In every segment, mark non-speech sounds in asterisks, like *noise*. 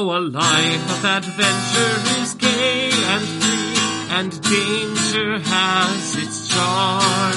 Oh, a life of adventure is gay and free, and danger has its charm.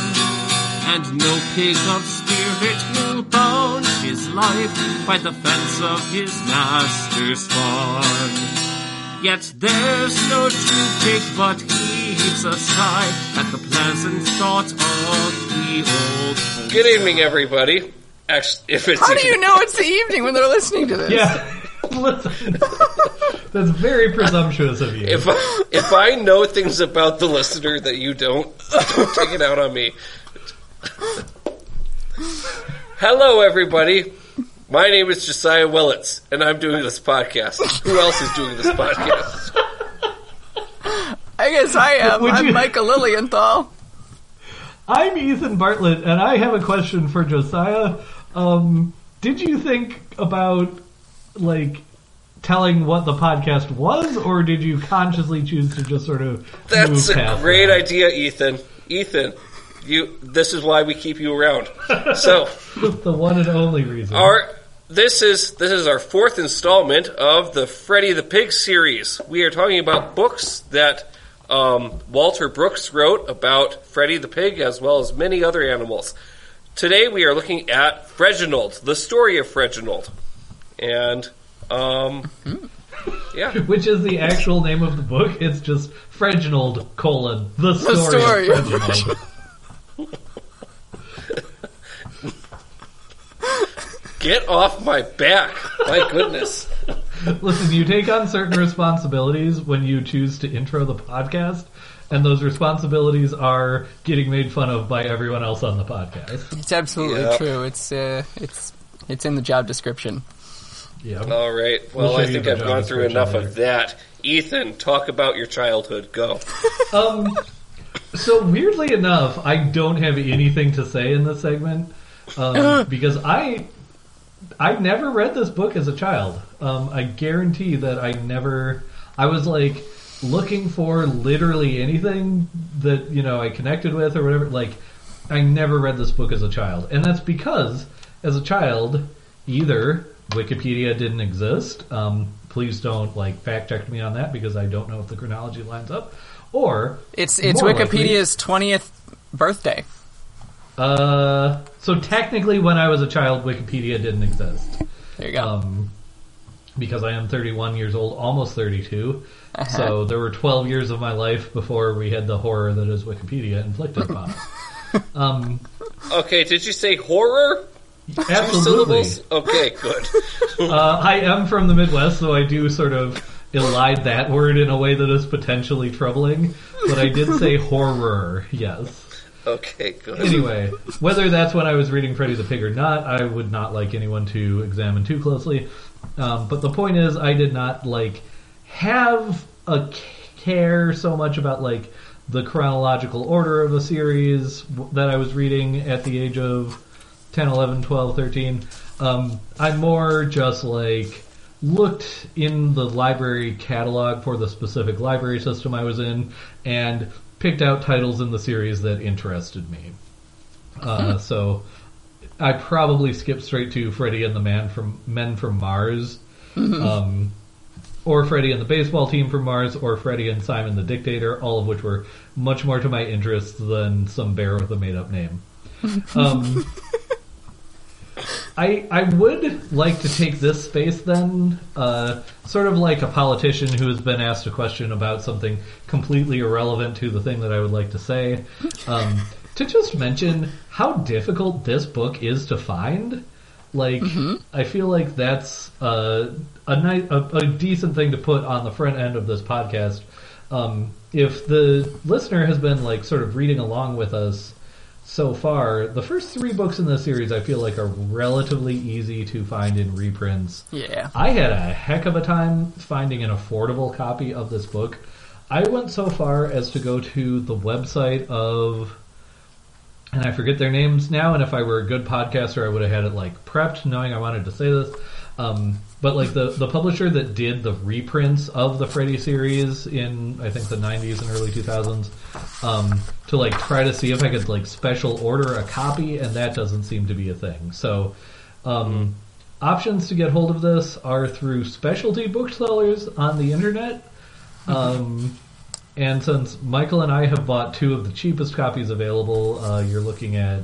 And no pig of spirit will bound his life by the fence of his master's farm. Yet there's no true pig, but heaves a sigh at the pleasant thought of the old. Good evening, everybody. Actually, if it's How do you know it's the evening when they're listening to this? Yeah. Listen. *laughs* That's very presumptuous of you. if I, if I know things about the listener that you don't, don't *laughs* take it out on me. Hello, everybody. My name is Josiah Willits, and I'm doing this podcast. Who else is doing this podcast? I guess I am. Would I'm you- Michael Lilienthal. I'm Ethan Bartlett, and I have a question for Josiah. Um, did you think about, like, telling what the podcast was, or did you consciously choose to just sort of That's a great that? idea, Ethan. Ethan, you. This is why we keep you around. *laughs* So, the one and only reason. our this is this is our fourth installment of the Freddy the Pig series. We are talking about books that um, Walter Brooks wrote about Freddy the Pig, as well as many other animals. Today we are looking at Freginald, the story of Freginald, and um, yeah, Which is the actual name of the book? It's just Freginald, colon, the story, story of of Freginald. *laughs* get off my back! My goodness. *laughs* Listen, you take on certain responsibilities when you choose to intro the podcast, and those responsibilities are getting made fun of by everyone else on the podcast. It's absolutely Yep. true. It's uh, it's it's in the job description. Yeah. All right. Well, We'll I think I've gone through enough of that. Ethan, talk about your childhood. Go. *laughs* Um, so weirdly enough, I don't have anything to say in this segment um, *laughs* because I I never read this book as a child. Um, I guarantee that I never. I was like looking for literally anything that you know I connected with or whatever. Like I never read this book as a child, and that's because as a child, either Wikipedia didn't exist. Um, please don't like fact check me on that because I don't know if the chronology lines up. Or It's it's Wikipedia's twentieth birthday. Uh, so technically, when I was a child, Wikipedia didn't exist. There you go. Um, because I am 31 years old, almost 32. Uh-huh. So there were 12 years of my life before we had the horror that is Wikipedia inflicted upon us. *laughs* Um, Okay, did you say horror? Absolutely. syllables? Okay, good. *laughs* Uh, I am from the Midwest, so I do sort of elide that word in a way that is potentially troubling. But I did say *laughs* horror, yes. Okay, good. Anyway, whether that's when I was reading Freddy the Pig or not, I would not like anyone to examine too closely. Um, but the point is, I did not like have a care so much about like the chronological order of a series that I was reading at the age of 10, 11, 12, 13. Um, I more just like looked in the library catalog for the specific library system I was in and picked out titles in the series that interested me. Uh, so I probably skipped straight to Freddy and the Man from Men from Mars, um, or Freddy and the baseball team from Mars, or Freddy and Simon the Dictator, all of which were much more to my interests than some bear with a made up name. *laughs* Um, I I would like to take this space then, uh, sort of like a politician who has been asked a question about something completely irrelevant to the thing that I would like to say, um, *laughs* to just mention how difficult this book is to find. Like, I feel like that's uh, a, nice, a a decent thing to put on the front end of this podcast. Um, if the listener has been like sort of reading along with us so far, the first three books in the series I feel like are relatively easy to find in reprints. Yeah. I had a heck of a time finding an affordable copy of this book. I went so far as to go to the website of, and I forget their names now. And if I were a good podcaster, I would have had it like prepped, knowing I wanted to say this. Um, but like the the publisher that did the reprints of the Freddy series in I think the 90s and early 2000s, um, to like try to see if I could like special order a copy, and that doesn't seem to be a thing. So. Um, options to get hold of this are through specialty booksellers on the internet. *laughs* Um, and since Michael and I have bought two of the cheapest copies available, uh, you're looking at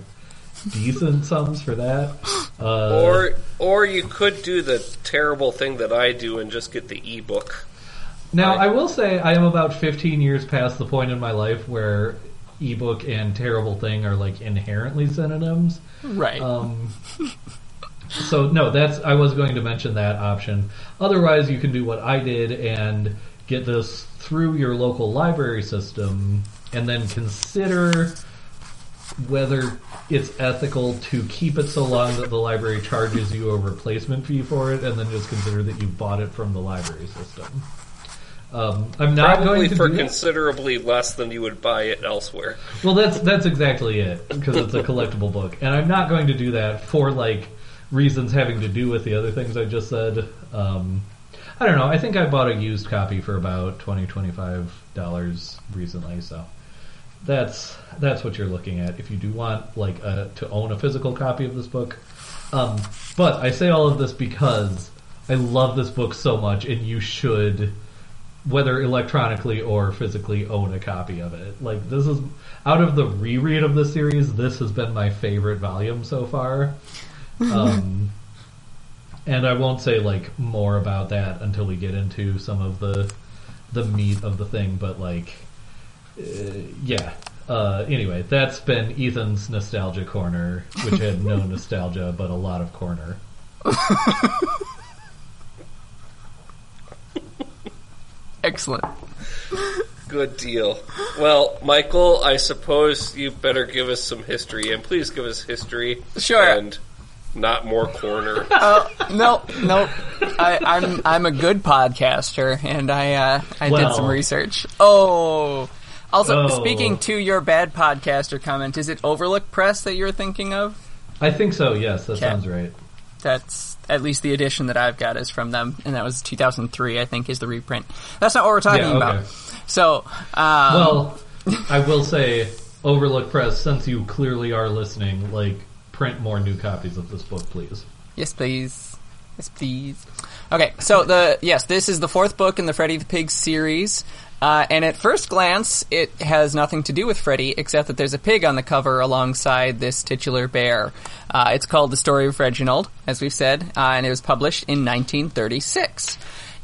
decent sums for that. Uh, Or or you could do the terrible thing that I do and just get the ebook. Now, I will say I am about 15 years past the point in my life where ebook and terrible thing are like inherently synonyms. Right. Um, *laughs* so no, that's I was going to mention that option. Otherwise, you can do what I did and get this through your local library system, and then consider whether it's ethical to keep it so long that the library charges you a replacement fee for it, and then just consider that you bought it from the library system. Um, I'm not Probably going to for considerably less than you would buy it elsewhere. Well, that's that's exactly it because it's a collectible book, and I'm not going to do that for like reasons having to do with the other things I just said. Um, I don't know. I think I bought a used copy for about 20 dollars recently, so that's that's what you're looking at if you do want like a, to own a physical copy of this book. Um, but I say all of this because I love this book so much, and you should whether electronically or physically own a copy of it. Like this is out of the reread of the series, this has been my favorite volume so far. Um, *laughs* and I won't say like more about that until we get into some of the the meat of the thing, but like uh, yeah. Uh, anyway, that's been Ethan's nostalgia corner, which had no *laughs* nostalgia but a lot of corner. Excellent. Good deal. Well, Michael, I suppose you better give us some history, and please give us history. Sure. And not more corner. Uh, no, no. I, I'm I'm a good podcaster, and I uh, I Well. did some research. Oh. Also, Oh. speaking to your bad podcaster comment, is it Overlook Press that you're thinking of? I think so. Yes, that Okay. sounds right. That's at least the edition that I've got is from them, and that was 2003, I think, is the reprint. That's not what we're talking Yeah, okay. about. So, um, Well, I will say, Overlook Press, since you clearly are listening, like print more new copies of this book, please. Yes, please. Yes, please. Okay, so the yes, this is the fourth book in the Freddy the Pig series. Uh, and at first glance, it has nothing to do with Freddy, except that there's a pig on the cover alongside this titular bear. Uh, it's called The Story of Freginald, as we've said, uh, and it was published in 1936.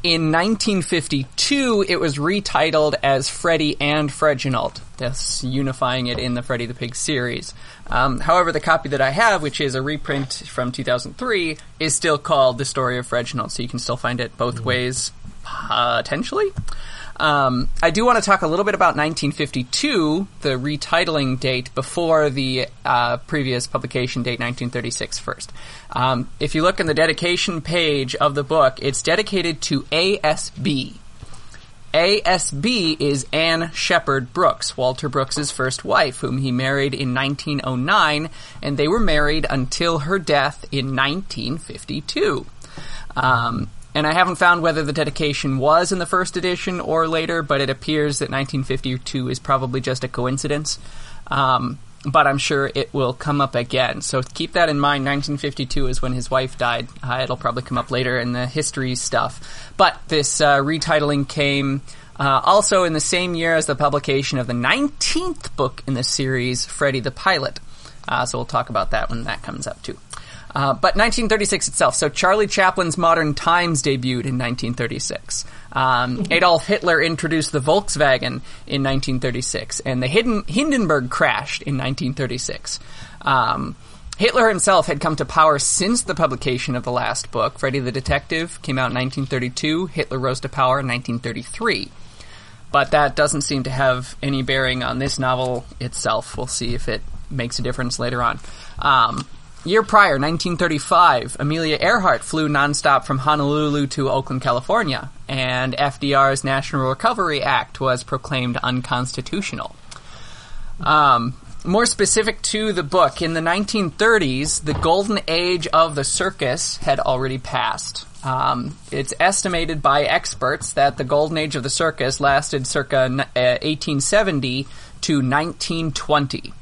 In 1952, it was retitled as Freddy and Freginald, thus unifying it in the Freddy the Pig series. Um, however, the copy that I have, which is a reprint from 2003, is still called The Story of Freginald, so you can still find it both ways, potentially. Um, I do want to talk a little bit about 1952, the retitling date before the uh, previous publication date, 1936 first. Um, if you look in the dedication page of the book, it's dedicated to ASB. ASB is Anne Shepherd Brooks, Walter Brooks's first wife, whom he married in 1909, and they were married until her death in 1952. Um, and I haven't found whether the dedication was in the first edition or later, but it appears that 1952 is probably just a coincidence. Um, but I'm sure it will come up again. So keep that in mind. 1952 is when his wife died. Uh, it'll probably come up later in the history stuff. But this uh, retitling came uh, also in the same year as the publication of the 19th book in the series, Freddy the Pilot. Uh, so we'll talk about that when that comes up too. Uh, but 1936 itself. So Charlie Chaplin's Modern Times debuted in 1936. Um, *laughs* Adolf Hitler introduced the Volkswagen in 1936, and the Hidden- Hindenburg crashed in 1936. Um, Hitler himself had come to power since the publication of the last book. Freddy the Detective came out in 1932. Hitler rose to power in 1933 but that doesn't seem to have any bearing on this novel itself. We'll see if it makes a difference later on. Um, year prior, 1935, Amelia Earhart flew nonstop from Honolulu to Oakland, California, and FDR's National Recovery Act was proclaimed unconstitutional. Um, more specific to the book, in the 1930s, the golden age of the circus had already passed. Um, it's estimated by experts that the golden age of the circus lasted circa uh, 1870 to 1920.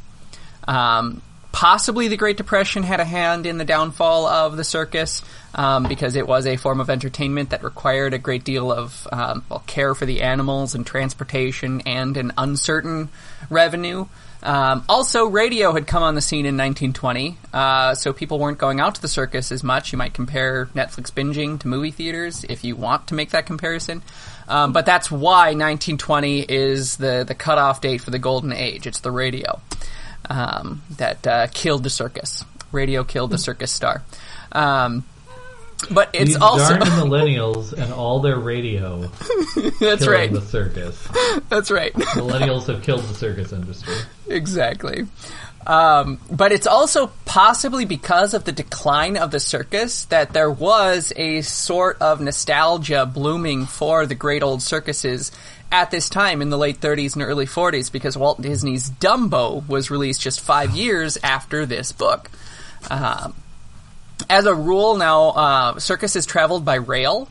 Um, possibly the Great Depression had a hand in the downfall of the circus um, because it was a form of entertainment that required a great deal of um, well, care for the animals and transportation and an uncertain revenue. Um, also, radio had come on the scene in 1920, uh, so people weren't going out to the circus as much. You might compare Netflix binging to movie theaters if you want to make that comparison. Um, but that's why 1920 is the, the cutoff date for the golden age. It's the radio um, that uh, killed the circus. Radio killed the circus star. Um, but it's These also darn *laughs* millennials and all their radio *laughs* that's right. the circus. That's right. *laughs* Millennials have killed the circus industry. exactly. Um, but it's also possibly because of the decline of the circus that there was a sort of nostalgia blooming for the great old circuses at this time in the late 30s and early 40s because Walt Disney's Dumbo was released just five years after this book. Um, as a rule, now uh, circuses traveled by rail,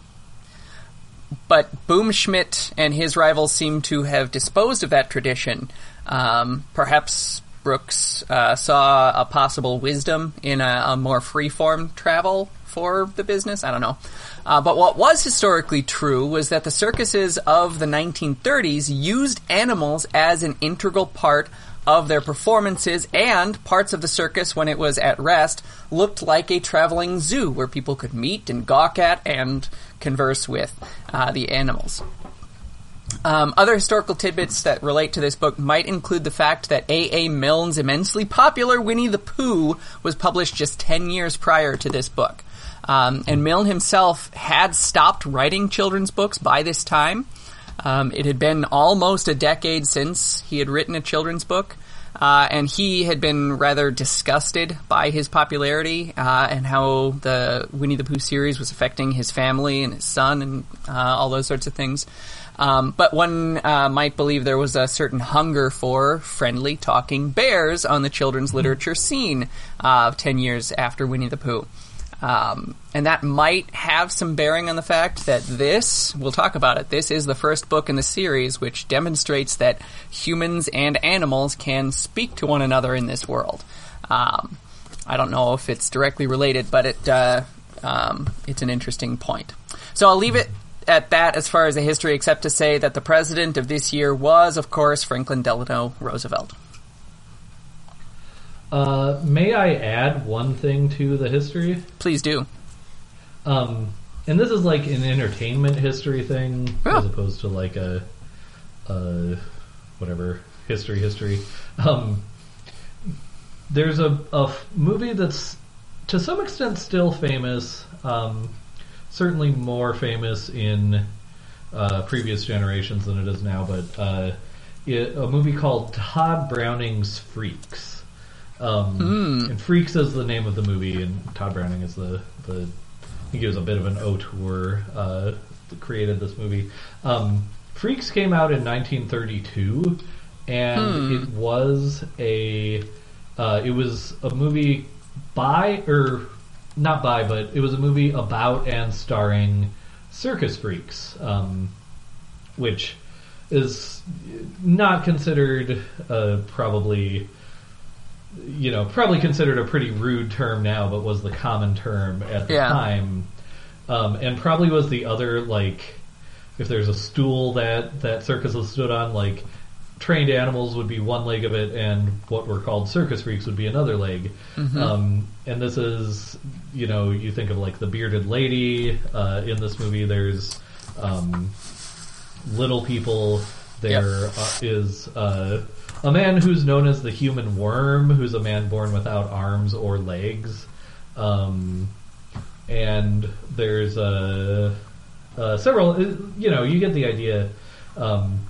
but Boomschmidt and his rivals seem to have disposed of that tradition. Um, perhaps Brooks uh, saw a possible wisdom in a, a more free-form travel for the business. I don't know. Uh, but what was historically true was that the circuses of the 1930s used animals as an integral part of their performances, and parts of the circus, when it was at rest, looked like a traveling zoo where people could meet and gawk at and converse with uh, the animals. Um, other historical tidbits that relate to this book might include the fact that A. A. Milne's immensely popular Winnie the Pooh was published just 10 years prior to this book. Um, and Milne himself had stopped writing children's books by this time. Um, it had been almost a decade since he had written a children's book, uh, and he had been rather disgusted by his popularity uh, and how the Winnie the Pooh series was affecting his family and his son and uh, all those sorts of things. Um, but one uh, might believe there was a certain hunger for friendly talking bears on the children's literature scene uh, 10 years after Winnie the Pooh. Um, and that might have some bearing on the fact that this, we'll talk about it, this is the first book in the series which demonstrates that humans and animals can speak to one another in this world. Um, I don't know if it's directly related, but it uh, um, it's an interesting point. So I'll leave it at that as far as the history, except to say that the president of this year was, of course, Franklin Delano Roosevelt. Uh, may I add one thing to the history? Please do. Um, and this is like an entertainment history thing Yeah. as opposed to like a, a whatever history history. Um, there's a, movie that's to some extent still famous, um, certainly more famous in uh, previous generations than it is now, but uh, it, a movie called Tod Browning's Freaks. Um, And Freaks is the name of the movie, and Tod Browning is the, the I think he was a bit of an auteur uh, that created this movie. Um, Freaks came out in 1932, and it was a uh, it was a movie by or not by, but it was a movie about and starring circus freaks, um, which is not considered uh, probably you know, probably considered a pretty rude term now, but was the common term at the Yeah. time, um, and probably was the other like, if there's a stool that that circuses stood on, like trained animals would be one leg of it, and what were called circus freaks would be another leg. Um, and this is, you know, you think of like the bearded lady uh, in this movie. There's um, little people. There uh, is uh, a man who's known as the human worm, who's a man born without arms or legs. Um, and there's uh, uh, several, you know, you get the idea. Um,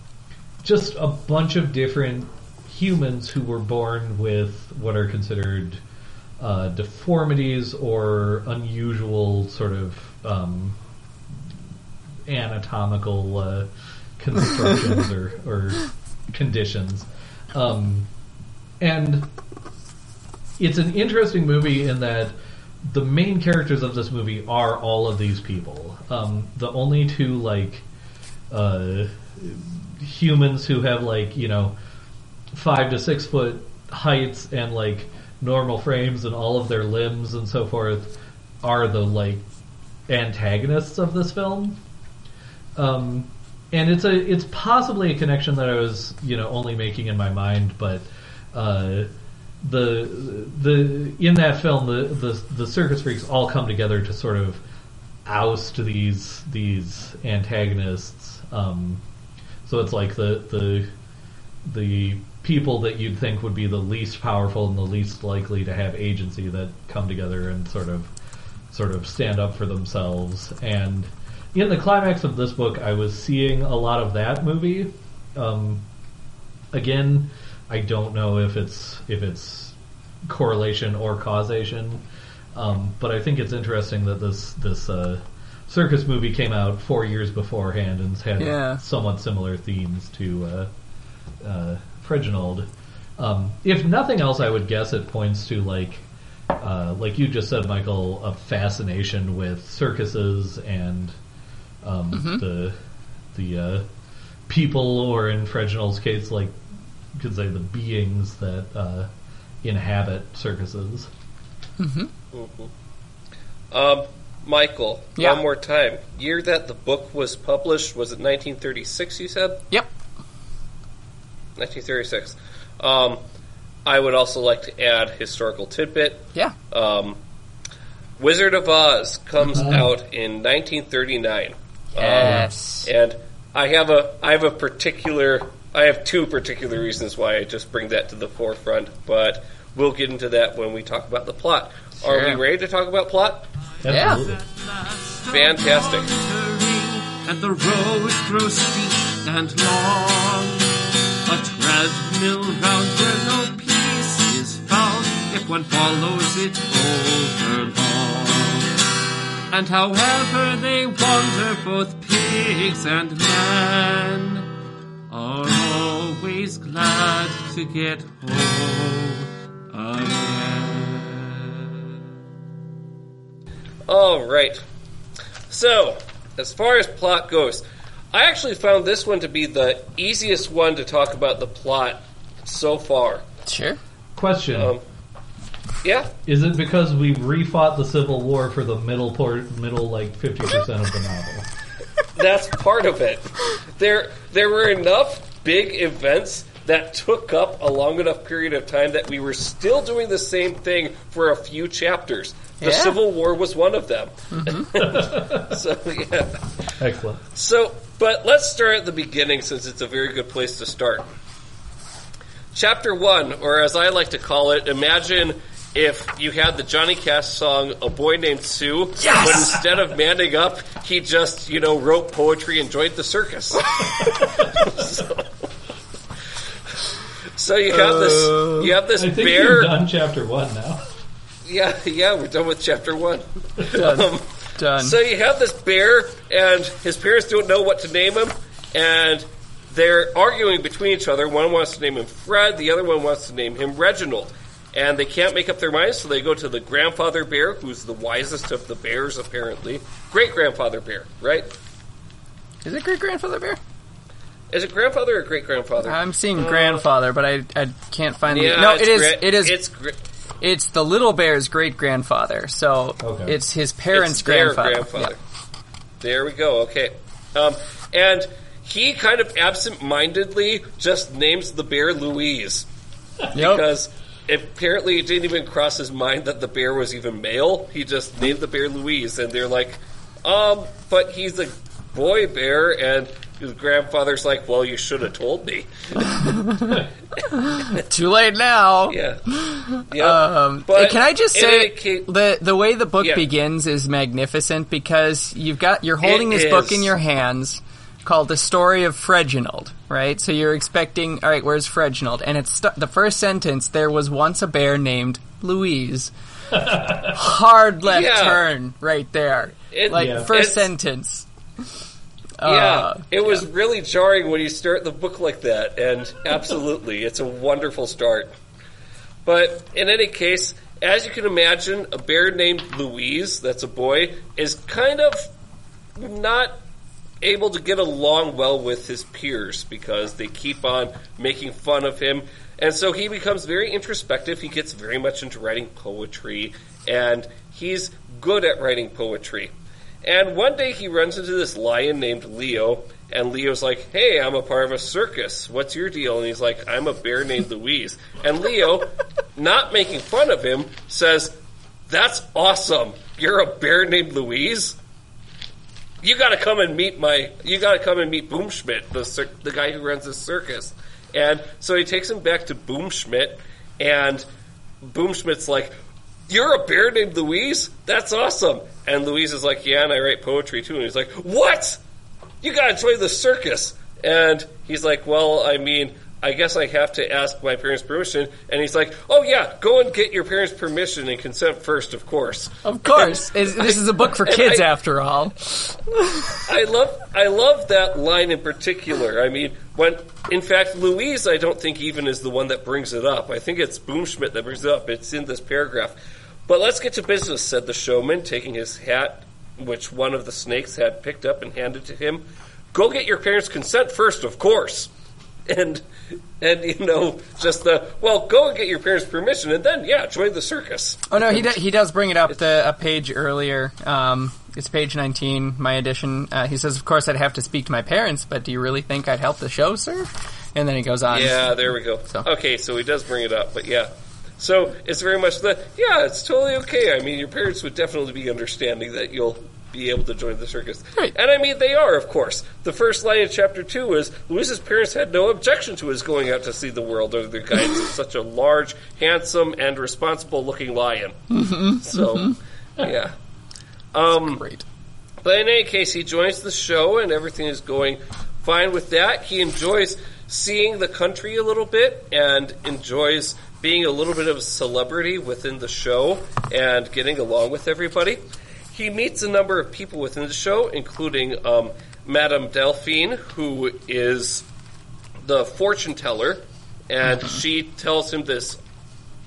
just a bunch of different humans who were born with what are considered uh, deformities or unusual sort of um, anatomical uh, constructions or, or conditions. Um, and it's an interesting movie in that the main characters of this movie are all of these people. Um, the only two like uh, humans who have like you know five to six foot heights and like normal frames and all of their limbs and so forth are the like antagonists of this film. Um, and it's a it's possibly a connection that I was you know only making in my mind, but uh, the the in that film the, the the circus freaks all come together to sort of oust these these antagonists. Um, so it's like the the the people that you'd think would be the least powerful and the least likely to have agency that come together and sort of sort of stand up for themselves. And in the climax of this book, I was seeing a lot of that movie. Um, again, I don't know if it's if it's correlation or causation, um, but I think it's interesting that this this uh, circus movie came out four years beforehand and had Yeah. somewhat similar themes to uh, uh. Um, if nothing else, I would guess it points to like, uh, like you just said, Michael, a fascination with circuses and um, the the uh, people, or in Freginald's case, like you could say the beings that uh, inhabit circuses. Um, Michael, Yeah. one more time. Year that the book was published was it 1936? You said Yep. 1936. Um, I would also like to add historical tidbit. Yeah. Um, Wizard of Oz comes out in 1939. Um, Yes. and I have a I have a particular I have two particular reasons why I just bring that to the forefront, but we'll get into that when we talk about the plot. Are we ready to talk about plot? Absolutely. Fantastic. And the road grows steep and long. A treadmill round where no peace is found if one follows it over long. And however they wander, both pigs and men are always glad to get home again. All right. So, as far as plot goes, I actually found this one to be the easiest one to talk about the plot so far. Sure. Question: Um, yeah, Is it because we refought the Civil War for the middle port, middle like fifty percent of the novel? *laughs* that's part of it. There, there were enough big events that took up a long enough period of time that we were still doing the same thing for a few chapters. The Yeah. Civil War was one of them. Mm-hmm. *laughs* so yeah. Excellent. So, but let's start at the beginning since it's a very good place to start. Chapter one, or as I like to call it, imagine if you had the Johnny Cash song "A Boy Named Sue," but instead of manning up, he just you know wrote poetry and joined the circus. so, *laughs* *laughs* so you have this, you have this I think bear. we've done chapter one now. Yeah, yeah, we're done with chapter one. Done. Um, Done. so you have this bear, and his parents don't know what to name him, and they're arguing between each other. One wants to name him Fred, the other one wants to name him Reginald. And they can't make up their minds, so they go to the grandfather bear, who's the wisest of the bears, apparently. Great grandfather bear, right? Is it great grandfather bear? Is it grandfather or great grandfather? I'm seeing grandfather, but I I can't find the. yeah, No, it's it is. gra- it is. It's gra- It's the little bear's great grandfather. So Okay. it's his parents' it's their grandfather. grandfather. There we go. Okay, um, and he kind of absent-mindedly just names the bear Louise Yep. because apparently it didn't even cross his mind that the bear was even male. He just named the bear Louise, and they're like, um, but he's a boy bear, and his grandfather's like, well, you should have told me. *laughs* Too late now. Yeah, *laughs* yeah. Um, But can I just say case- the the way the book Yeah. begins is magnificent because you've got you're holding It this book in your hands called the story of Freginald, right? So you're expecting, all right, where's Freginald? And it's st- the first sentence. There was once a bear named Louise. *laughs* Hard left Yeah. turn right there. It- like Yeah. first It's- sentence. Yeah, Uh, it was really jarring when you start the book like that, and absolutely, it's a wonderful start. But in any case, as you can imagine, a bear named Louise, that's a boy, is kind of not able to get along well with his peers because they keep on making fun of him. And so he becomes very introspective. He gets very much into writing poetry, and he's good at writing poetry. And one day he runs into this lion named Leo, and Leo's like, Hey, I'm a part of a circus. What's your deal? And he's like, I'm a bear named Louise. And Leo, not making fun of him, says, That's awesome. You're a bear named Louise? You gotta come and meet my, you gotta come and meet Boomschmidt, the, cir- the guy who runs the circus. And so he takes him back to Boomschmidt, and Boomschmidt's like, You're a bear named Louise? That's awesome. And Louise is like, Yeah, and I write poetry too. And he's like, What? You gotta join the circus. And he's like, Well, I mean, I guess I have to ask my parents' permission. And he's like, Oh, yeah, go and get your parents' permission and consent first, of course. Of course, *laughs* this is a book for kids I- after all. *laughs* I love I love that line in particular. I mean, when in fact Louise, I don't think even is the one that brings it up. I think it's Boomschmidt that brings it up. It's in this paragraph. But let's get to business," said the showman, taking his hat, which one of the snakes had picked up and handed to him. "Go get your parents' consent first, of course." *laughs* And and you know, just the well, go and get your parents' permission, and then yeah, join the circus. Oh no, he do, he does bring it up the a page earlier. Um, it's page nineteen, my edition. Uh, he says, "Of course, I'd have to speak to my parents, but do you really think I'd help the show, sir?" And then he goes on. Yeah, there we go. So- Okay, so he does bring it up, but yeah. So it's very much the yeah, it's totally okay. I mean, your parents would definitely be understanding that you'll be able to join the circus. Right. And I mean, they are, of course. The first line of chapter two is Louise's parents had no objection to his going out to see the world under the guidance of such a large, handsome, and responsible-looking lion. So, yeah. *laughs* Um, Great. but in any case, he joins the show and everything is going fine with that. He enjoys seeing the country a little bit and enjoys being a little bit of a celebrity within the show and getting along with everybody. He meets a number of people within the show, including um, Madame Delphine, who is the fortune teller, and she tells him this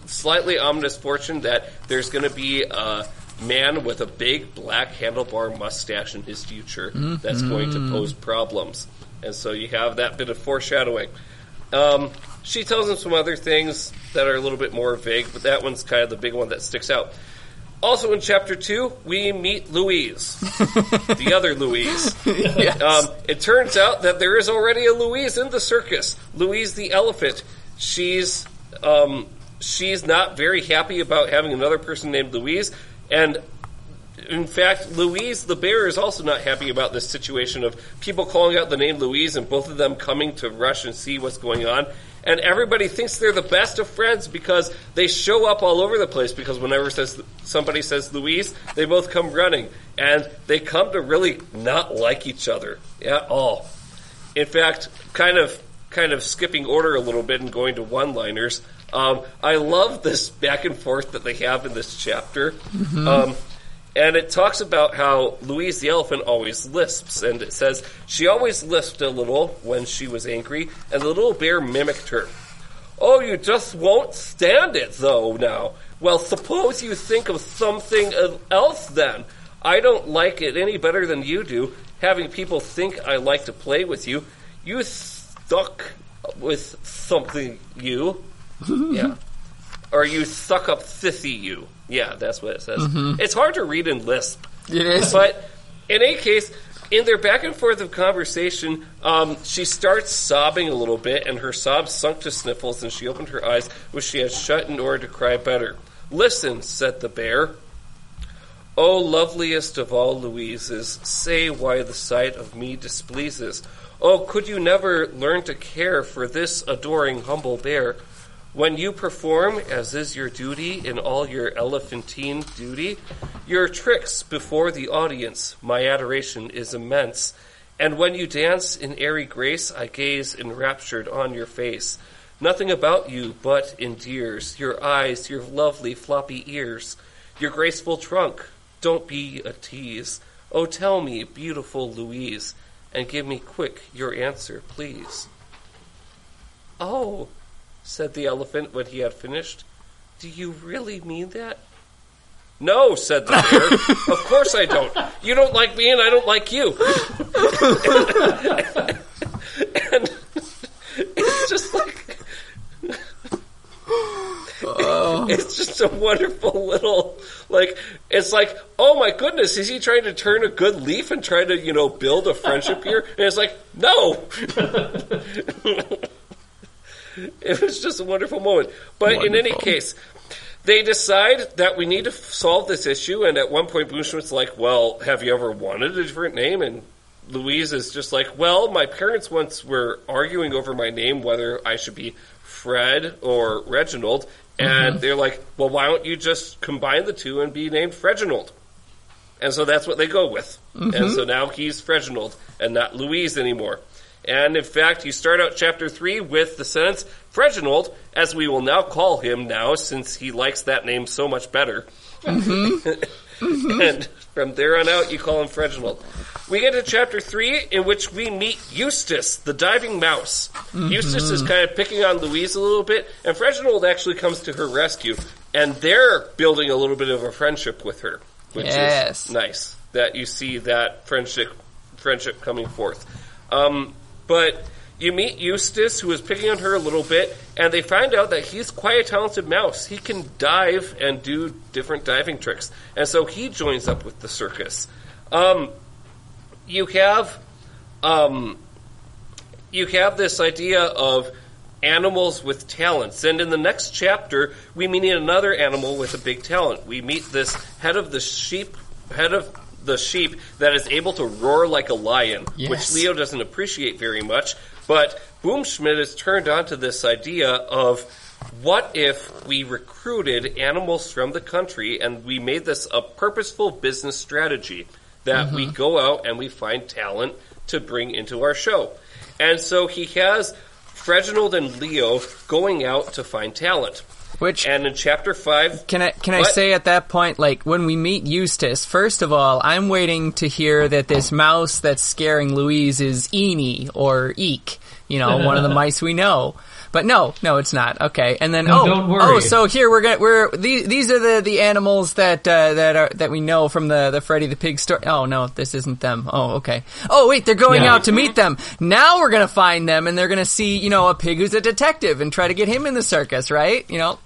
slightly ominous fortune that there's going to be a man with a big black handlebar mustache in his future that's going to pose problems. And so you have that bit of foreshadowing. Um, she tells him some other things that are a little bit more vague, but that one's kind of the big one that sticks out. Also in chapter two, we meet Louise, *laughs* the other Louise. Yes. Um, it turns out that there is already a Louise in the circus. Louise the elephant. She's um, she's not very happy about having another person named Louise, and in fact, Louise the bear is also not happy about this situation of people calling out the name Louise and both of them coming to rush and see what's going on. And everybody thinks they're the best of friends because they show up all over the place. Because whenever says somebody says Louise, they both come running, and they come to really not like each other at all. In fact, kind of kind of skipping order a little bit and going to one-liners. Um, I love this back and forth that they have in this chapter. Um, and it talks about how Louise the elephant always lisps, and it says she always lisped a little when she was angry, and the little bear mimicked her. Oh, you just won't stand it, though, now. Well, suppose you think of something else then. I don't like it any better than you do, having people think I like to play with you. You stuck with something, you. *laughs* yeah. Or you suck up sissy, you. Yeah, that's what it says. It's hard to read in Lisp. It is. But in any case, in their back and forth of conversation, um, she starts sobbing a little bit, and her sobs sunk to sniffles, and she opened her eyes, which she had shut in order to cry better. Listen, said the bear. O loveliest of all Louises, say why the sight of me displeases. Oh, could you never learn to care for this adoring humble bear? When you perform, as is your duty in all your elephantine duty, your tricks before the audience, my adoration is immense. And when you dance in airy grace, I gaze enraptured on your face. Nothing about you but endears your eyes, your lovely floppy ears, your graceful trunk. Don't be a tease. Oh, tell me, beautiful Louise, and give me quick your answer, please. Oh, said the elephant when he had finished. Do you really mean that? No, said the bear. *laughs* of course I don't. You don't like me and I don't like you. and it's just like oh. It's just a wonderful little, like, it's like, oh my goodness, is he trying to turn a good leaf and try to, you know, build a friendship here? And it's like, no. *laughs* *laughs* it was just a wonderful moment. But in any case, they decide that we need to f- solve this issue. And at one point, Boomschmidt's like, well, have you ever wanted a different name? And Louise is just like, well, my parents once were arguing over my name, whether I should be Fred or Reginald. And mm-hmm. they're like, well, why don't you just combine the two and be named Freginald? And so that's what they go with. And mm-hmm. so now he's Freginald and not Louise anymore. And in fact, you start out chapter three with the sentence, Freginald, as we will now call him now since he likes that name so much better. *laughs* and from there on out, you call him Freginald. We get to chapter three, in which we meet Eustace, the diving mouse. Eustace is kind of picking on Louise a little bit, and Freginald actually comes to her rescue, and they're building a little bit of a friendship with her, which Yes. is nice that you see that friendship friendship coming forth. Um, but you meet Eustace, who is picking on her a little bit, and they find out that he's quite a talented mouse. He can dive and do different diving tricks, and so he joins up with the circus. Um, you have, um, you have this idea of animals with talents, and in the next chapter, we meet another animal with a big talent. We meet this head of the sheep, head of the sheep that is able to roar like a lion, which Leo doesn't appreciate very much. But Boomschmidt is turned on to this idea of what if we recruited animals from the country and we made this a purposeful business strategy that we mm-hmm. go out and we find talent to bring into our show. And so he has Freginald and Leo going out to find talent. Which And in chapter five, Can I can I say at that point, like when we meet Eustace, first of all, I'm waiting to hear that this mouse that's scaring Louise is Eenie or Eek, you know, one of the *laughs* mice we know. But no, no, it's not. Okay, and then No, oh, oh, so here we're gonna we're these these are the the animals that uh, that are that we know from the the Freddy the Pig story. Oh no, this isn't them. Oh okay. Oh wait, they're going out to meet them. Now we're gonna find them, and they're gonna see you know a pig who's a detective and try to get him in the circus, right? You know.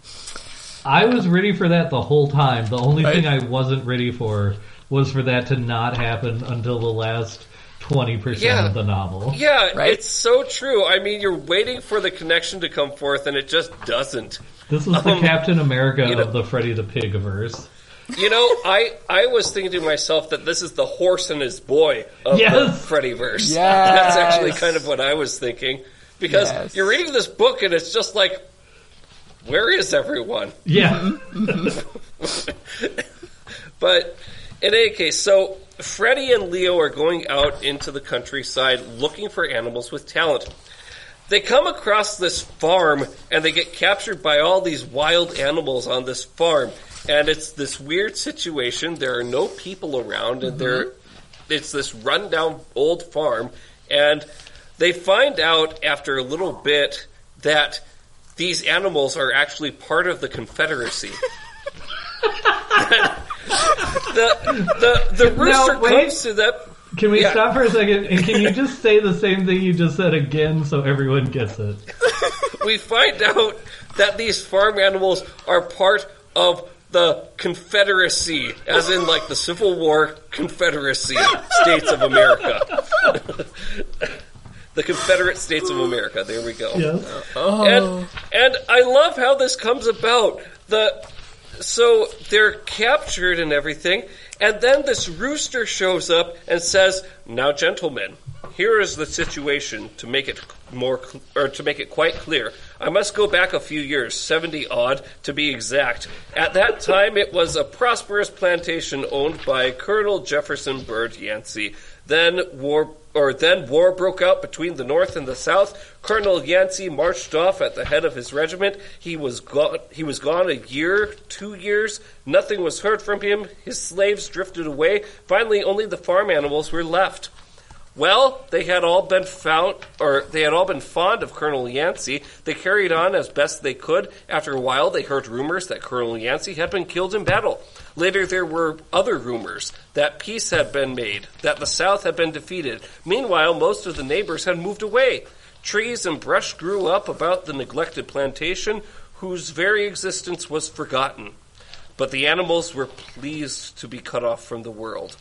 I was ready for that the whole time. The only Right. thing I wasn't ready for was for that to not happen until the last twenty percent Yeah. of the novel. yeah, Right? it's so true. I mean, you're waiting for the connection to come forth, and it just doesn't. This is the Um, Captain America you know- of the Freddy the Pigiverse. You know, I I was thinking to myself that this is the horse and his boy of the Yes. Freddyverse. Yes. That's actually kind of what I was thinking. Because Yes. you're reading this book and it's just like, where is everyone? Yeah, *laughs* But in any case, so Freddy and Leo are going out into the countryside looking for animals with talent. They come across this farm and they get captured by all these wild animals on this farm. And it's this weird situation. There are no people around and they're, mm-hmm. it's this rundown old farm. And they find out after a little bit that these animals are actually part of the Confederacy. *laughs* *laughs* *laughs* the the the rooster wait. comes to them. can we Yeah. stop for a second? And can you just say the same thing you just said again so everyone gets it? *laughs* We find out that these farm animals are part of the Confederacy, as in like the Civil War Confederacy States of America. *laughs* the Confederate States of America. There we go. Yes. And and I love how this comes about. The so they're captured and everything, and then this rooster shows up and says, "Now, gentlemen, here is the situation. To make it more cl- or to make it quite clear, I must go back a few years, seventy odd to be exact. At that time, it was a prosperous plantation owned by Colonel Jefferson Bird Yancey. Then war or then war broke out between the North and the South. Colonel Yancey marched off at the head of his regiment. He was gone. He was gone a year, two years. Nothing was heard from him. His slaves drifted away. Finally, only the farm animals were left. Well, they had all been found, or they had all been fond of Colonel Yancey. They carried on as best they could. After a while, they heard rumors that Colonel Yancey had been killed in battle. Later, there were other rumors that peace had been made, that the South had been defeated. Meanwhile, most of the neighbors had moved away. Trees and brush grew up about the neglected plantation. whose very existence was forgotten. But the animals were pleased to be cut off from the world.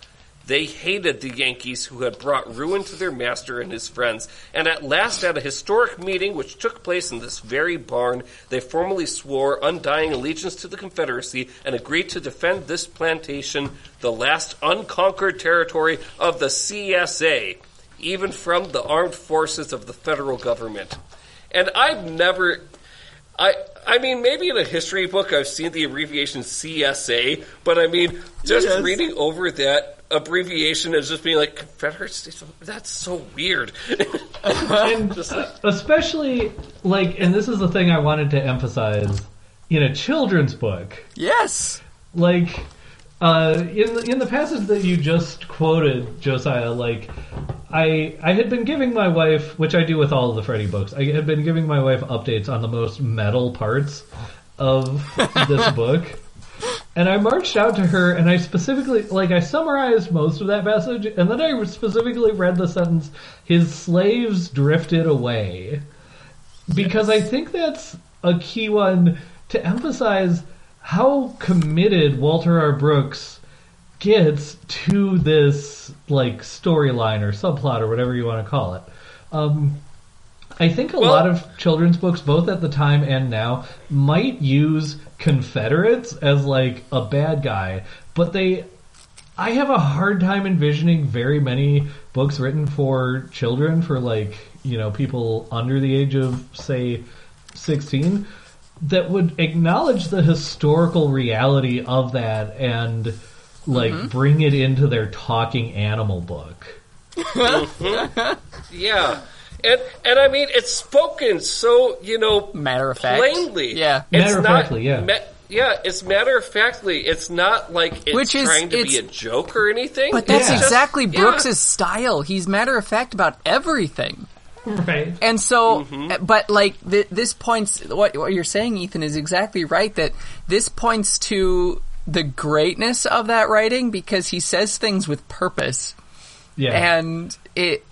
They hated the Yankees who had brought ruin to their master and his friends, and at last, at a historic meeting which took place in this very barn, they formally swore undying allegiance to the Confederacy and agreed to defend this plantation, the last unconquered territory of the CSA, even from the armed forces of the federal government. And I've never. I I mean, maybe in a history book I've seen the abbreviation CSA, but I mean, just Yes. reading over that abbreviation as just being like Confederate States, that's so weird. *laughs* and especially like, and this is the thing I wanted to emphasize in a children's book. Yes. like uh, in the, in the passage that you just quoted, Josiah, like I I had been giving my wife, which I do with all of the Freddy books, I had been giving my wife updates on the most metal parts of this book. And I marched out to her and I specifically, like, I summarized most of that passage, and then I specifically read the sentence, his slaves drifted away. Because I think that's a key one to emphasize how committed Walter R. Brooks gets to this, like, storyline or subplot or whatever you want to call it. Um, I think a Well- lot of children's books, both at the time and now, might use Confederates as like a bad guy, but they. I have a hard time envisioning very many books written for children, for like, you know, people under the age of, say, 16, that would acknowledge the historical reality of that and, like, mm-hmm. bring it into their talking animal book. *laughs* yeah. And and I mean it's spoken so, you know, Matter of fact. plainly. Yeah. It's Matter of not factly, yeah. ma- yeah, it's matter of factly. It's not like it's Which is- trying to be a joke or anything. But that's It's just- exactly yeah. Brooks's style. He's matter of fact about everything. Right. And so, Mm-hmm. but like th- this points, what, what you're saying, Ethan, is exactly right. That this points to the greatness of that writing because he says things with purpose, Yeah. and it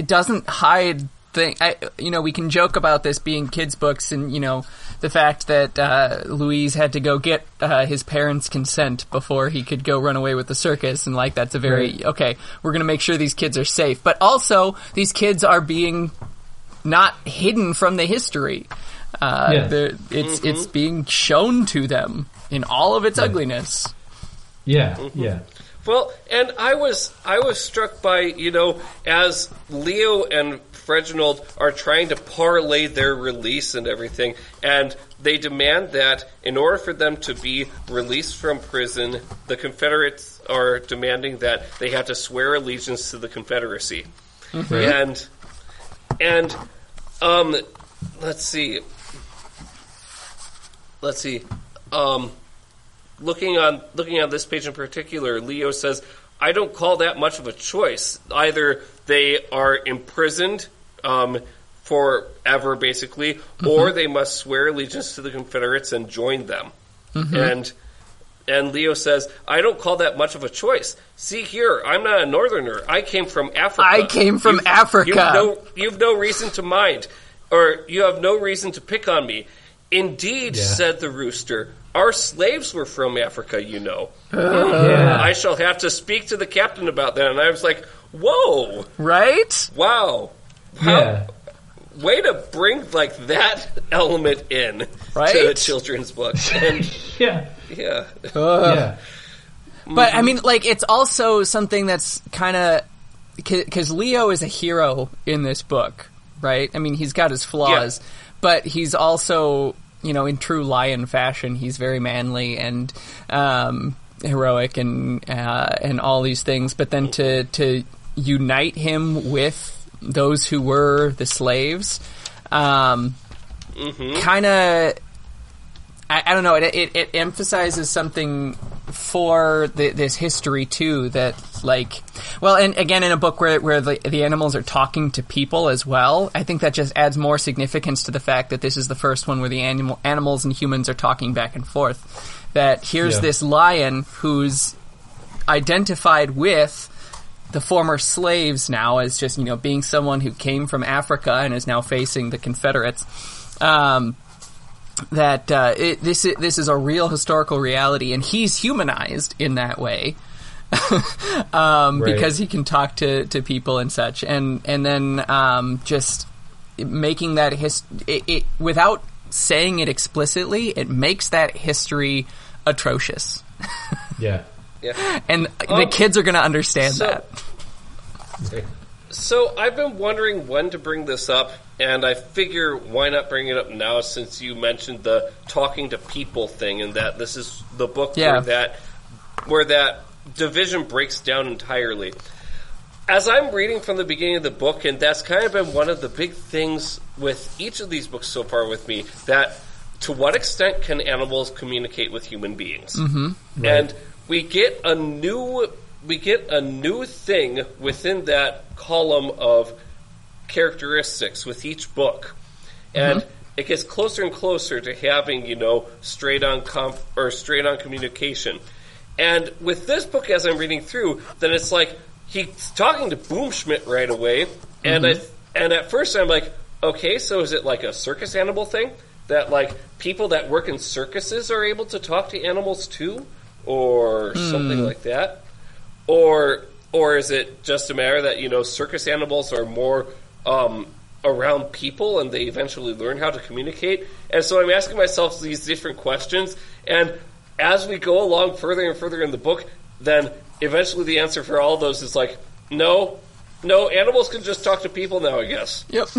it doesn't hide thing. I, you know, we can joke about this being kids' books, and you know, the fact that uh, Louise had to go get uh, his parents' consent before he could go run away with the circus, and like that's a very Right. okay. We're going to make sure these kids are safe, but also these kids are being not hidden from the history. Uh, Yes. they're- It's it's being shown to them in all of its ugliness. yeah. Mm-hmm. Yeah. Well, and I was I was struck by you know as Leo and Reginald are trying to parlay their release and everything, and they demand that in order for them to be released from prison, the Confederates are demanding that they have to swear allegiance to the Confederacy, and and um, let's see, let's see, um looking on looking on this page in particular, Leo says, "I don't call that much of a choice. Either they are imprisoned um, forever, basically, or they must swear allegiance to the Confederates and join them." And and Leo says, "I don't call that much of a choice. See here, I'm not a northerner. I came from Africa. I came from You've- Africa. You've no, you've no reason to mind, or you have no reason to pick on me." Indeed, Yeah. said the rooster. Our slaves were from Africa, you know. Yeah. I shall have to speak to the captain about that. And I was like, whoa, Right? wow. How, yeah. Way to bring like that element in Right? to a children's book. *laughs* And Yeah. yeah. yeah. But I mm-hmm. mean, like, it's also something that's kind of because Leo is a hero in this book, right? I mean, he's got his flaws, but he's also, you know, in true lion fashion, he's very manly and um, heroic and uh, and all these things. But then to to unite him with those who were the slaves, um, kind of. I, I don't know. It, it, it emphasizes something for the, this history too. That like, well, and again, in a book where where the, the animals are talking to people as well, I think that just adds more significance to the fact that this is the first one where the animal animals and humans are talking back and forth. That here's Yeah. this lion who's identified with the former slaves now as just you know being someone who came from Africa and is now facing the Confederates. Um, that uh, it, this i- this is a real historical reality, and he's humanized in that way. *laughs* um, Right. because he can talk to, to people and such, and and then um, just making that his it, it without saying it explicitly, it makes that history atrocious, *laughs* Yeah. Yeah. and the kids are going to understand so- that. So I've been wondering when to bring this up, and I figure why not bring it up now since you mentioned the talking to people thing, and that this is the book Yeah. where that where that division breaks down entirely. As I'm reading from the beginning of the book, and that's kind of been one of the big things with each of these books so far with me, that to what extent can animals communicate with human beings? Mm-hmm. And we get a new we get a new thing within that column of characteristics with each book, and mm-hmm. it gets closer and closer to having you know straight on comp or straight on communication. And with this book, as I'm reading through, then it's like he's talking to Boomschmidt right away, and I mm-hmm. and at first I'm like, okay, so is it like a circus animal thing? That like people that work in circuses are able to talk to animals too, or hmm. something like that? Or or is it just a matter that you know circus animals are more um, around people and they eventually learn how to communicate? And so I'm asking myself these different questions, and as we go along further and further in the book, then eventually the answer for all those is like no. No, animals can just talk to people now, I guess. Yep. *laughs*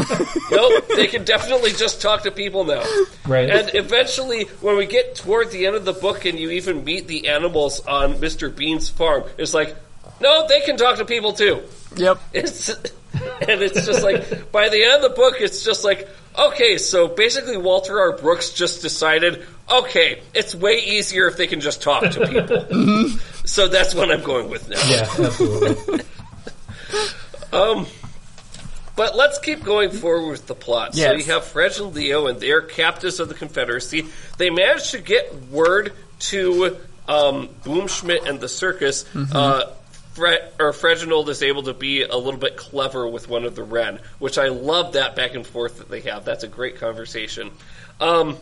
Nope, they can definitely just talk to people now. Right. And eventually, when we get toward the end of the book and you even meet the animals on Mr. Bean's farm, it's like, no, they can talk to people too. yep. It's and it's just like by the end of the book, it's just like, okay, so basically Walter R. Brooks just decided, okay, it's way easier if they can just talk to people. Mm-hmm. so that's what I'm going with now. Yeah, absolutely. *laughs* But let's keep going forward with the plot. So Yes. you have Fred and Leo, and they're captives of the Confederacy. They managed to get word to um, Boomschmidt and the circus. Uh, Fred, or Reginald is able to be a little bit clever with one of the Ren, which I love that back and forth that they have. That's a great conversation. Um,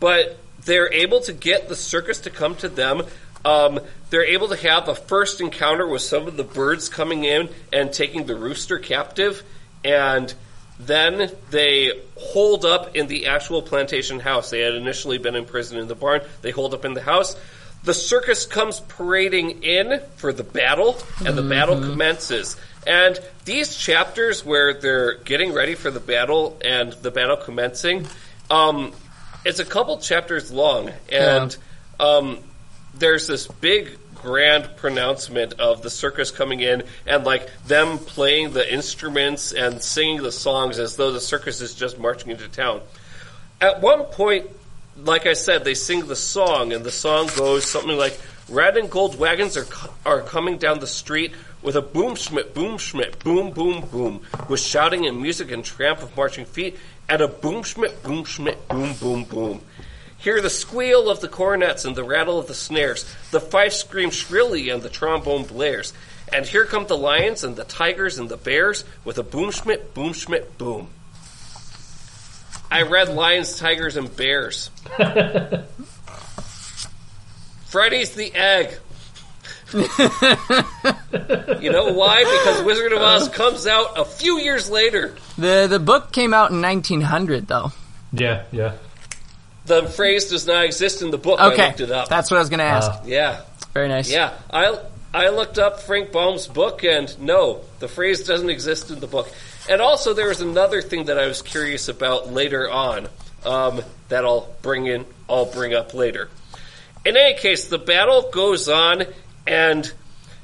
but they're able to get the circus to come to them. Um, they're able to have a first encounter with some of the birds coming in and taking the rooster captive, and then they hold up in the actual plantation house. They had initially been imprisoned in the barn. They hold up in the house. The circus comes parading in for the battle, and the battle commences. And these chapters where they're getting ready for the battle and the battle commencing, um, it's a couple chapters long, and um, there's this big grand pronouncement of the circus coming in and like them playing the instruments and singing the songs as though the circus is just marching into town. At one point, like I said, they sing the song, and the song goes something like, "Red and gold wagons are are coming down the street with a boom schmidt, boom schmidt, boom boom boom, with shouting and music and tramp of marching feet, and a boom schmidt, boom schmidt, boom boom boom." Hear the squeal of the cornets and the rattle of the snares. The fife screams shrilly and the trombone blares. And here come the lions and the tigers and the bears with a boom schmidt, boom schmidt, boom. I read lions, tigers, and bears. *laughs* Freddy's the egg. you know why? Because Wizard of Oz comes out a few years later. The the book came out in 1900 though. Yeah, yeah. The phrase does not exist in the book. I Okay, looked it up. that's what I was going to ask. Uh, yeah. Very nice. Yeah, I I looked up Frank Baum's book, and no, the phrase doesn't exist in the book. And also, there was another thing that I was curious about later on um, that I'll bring in. I'll bring up later. In any case, the battle goes on, and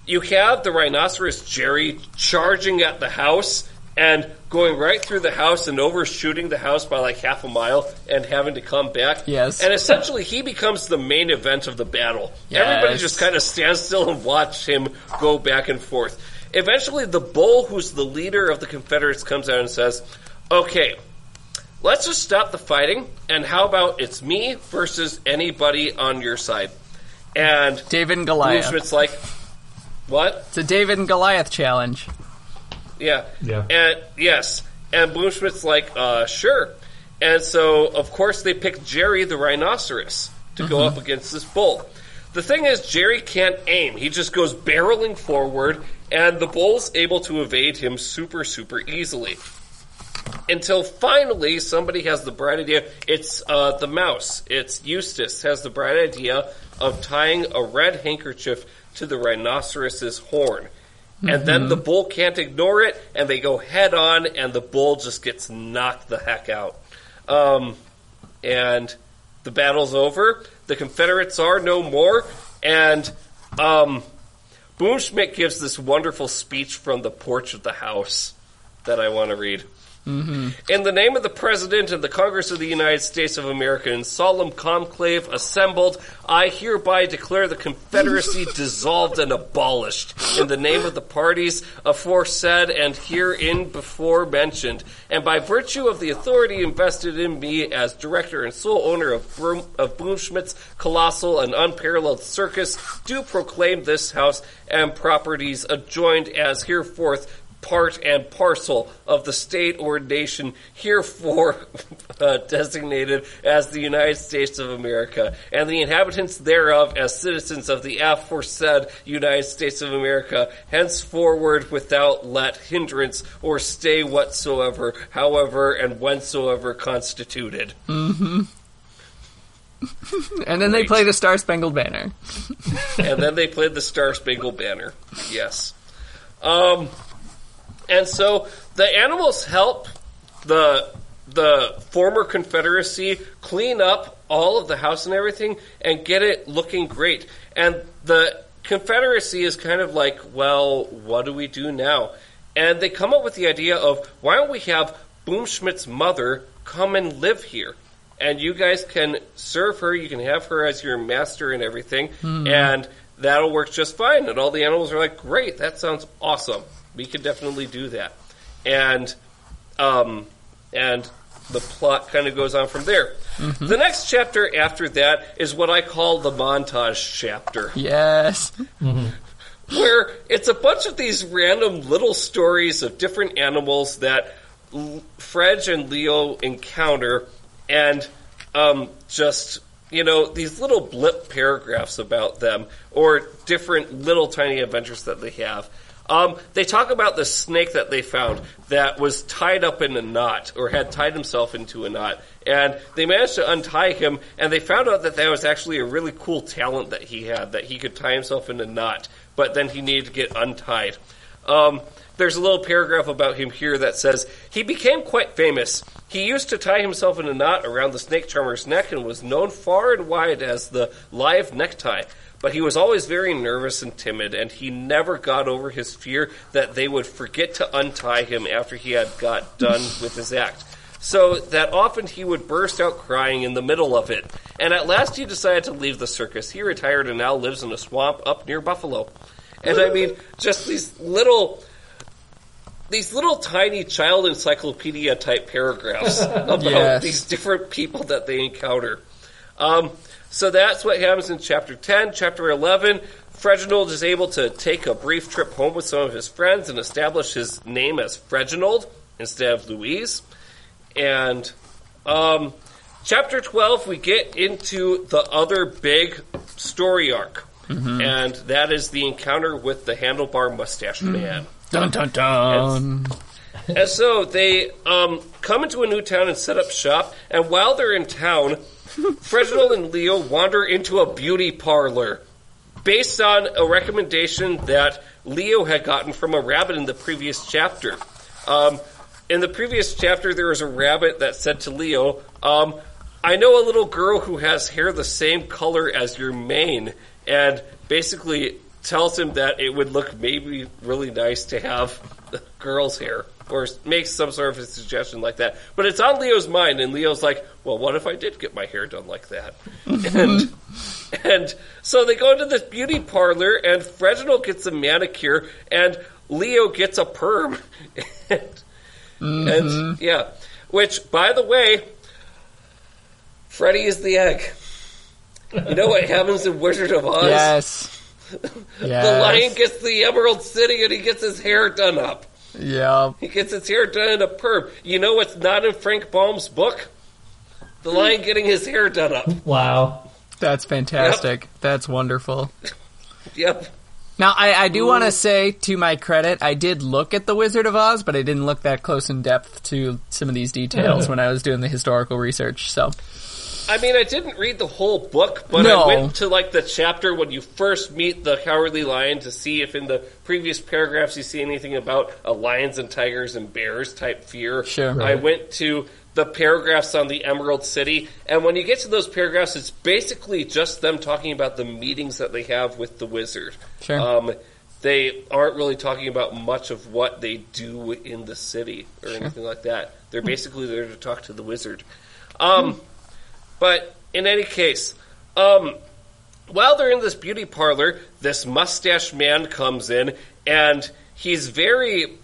you have the rhinoceros Jerry charging at the house and going right through the house and overshooting the house by like half a mile and having to come back. Yes. And essentially, he becomes the main event of the battle. Everybody just kind of stands still and watch him go back and forth. Eventually, the bull, who's the leader of the Confederates, comes out and says, Okay, let's just stop the fighting, and how about it's me versus anybody on your side? And David and Goliath. Schmidt's like, What? It's a David and Goliath challenge. Yeah. Yeah. And yes. And Boomschmidt's like, uh, sure. And so, of course, they pick Jerry the rhinoceros to go up against this bull. The thing is, Jerry can't aim. He just goes barreling forward, and the bull's able to evade him super, super easily. Until finally, somebody has the bright idea. It's uh, the mouse. It's Eustace has the bright idea of tying a red handkerchief to the rhinoceros's horn. And then the bull can't ignore it, and they go head on, and the bull just gets knocked the heck out. Um, and the battle's over. The Confederates are no more, and um, Boomschmidt gives this wonderful speech from the porch of the house that I want to read. Mm-hmm. In the name of the President and the Congress of the United States of America in solemn conclave assembled, I hereby declare the Confederacy *laughs* dissolved and abolished in the name of the parties aforesaid and herein before mentioned, and by virtue of the authority invested in me as director and sole owner of, Broom, of Boomschmidt's colossal and unparalleled circus, do proclaim this house and properties adjoined as hereforth part and parcel of the state or nation herefore uh, designated as the United States of America, and the inhabitants thereof as citizens of the aforesaid United States of America, henceforward without let hindrance or stay whatsoever, however and whensoever constituted. *laughs* And then they Great. play the Star Spangled Banner. and then they played the Star Spangled Banner. Yes. Um, and so the animals help the the former Confederacy clean up all of the house and everything and get it looking great. And the Confederacy is kind of like, well, what do we do now? And they come up with the idea of why don't we have Boomschmidt's mother come and live here? And you guys can serve her, you can have her as your master and everything, hmm. and that'll work just fine. And all the animals are like, great, that sounds awesome. We could definitely do that. And um, and the plot kind of goes on from there. The next chapter after that is what I call the montage chapter, Yes. where it's a bunch of these random little stories of different animals that L- Fred and Leo encounter, and um, just you know these little blip paragraphs about them or different little tiny adventures that they have. Um, they talk about the snake that they found that was tied up in a knot or had tied himself into a knot. And they managed to untie him, and they found out that that was actually a really cool talent that he had, that he could tie himself in a knot, but then he needed to get untied. Um, there's a little paragraph about him here that says he became quite famous. He used to tie himself in a knot around the snake charmer's neck and was known far and wide as the live necktie. But he was always very nervous and timid, and he never got over his fear that they would forget to untie him after he had got done *laughs* with his act. So that often he would burst out crying in the middle of it. And at last he decided to leave the circus. He retired and now lives in a swamp up near Buffalo. And I mean, just these little these little tiny child encyclopedia type paragraphs *laughs* about Yes. these different people that they encounter. Um, so that's what happens in chapter 10. Chapter 11, Freginald is able to take a brief trip home with some of his friends and establish his name as Freginald instead of Louise. And um, chapter 12, we get into the other big story arc. And that is the encounter with the handlebar mustache man. Dun dun dun. And so they um, come into a new town and set up shop. And while they're in town, Reginald and Leo wander into a beauty parlor based on a recommendation that Leo had gotten from a rabbit in the previous chapter. Um, in the previous chapter, there was a rabbit that said to Leo, um, I know a little girl who has hair the same color as your mane, and basically tells him that it would look maybe really nice to have the girl's hair, or makes some sort of a suggestion like that. But it's on Leo's mind, and Leo's like, well, what if I did get my hair done like that? and, *laughs* and so they go into this beauty parlor, and Reginald gets a manicure, and Leo gets a perm. *laughs* and, and mm-hmm. yeah, which, by the way, Freddy is the egg. You know what happens in Wizard of Oz? Yes. *laughs* The lion gets the Emerald City and he gets his hair done up. Yep. He gets his hair done in a perm. You know what's not in Frank Baum's book? The lion getting his hair done up. Wow. That's fantastic. That's wonderful. *laughs* Yep. Now, I, I do want to say, to my credit, I did look at The Wizard of Oz, but I didn't look that close in depth to some of these details *laughs* when I was doing the historical research. So, I mean, I didn't read the whole book, but No. I went to like the chapter when you first meet the cowardly lion to see if in the previous paragraphs you see anything about a lions and tigers and bears type fear. Sure. I went to the paragraphs on the Emerald City, and when you get to those paragraphs, it's basically just them talking about the meetings that they have with the wizard. Sure. Um, they aren't really talking about much of what they do in the city or anything like that. They're basically there to talk to the wizard. Um, but in any case, um, while they're in this beauty parlor, this mustache man comes in, and he's very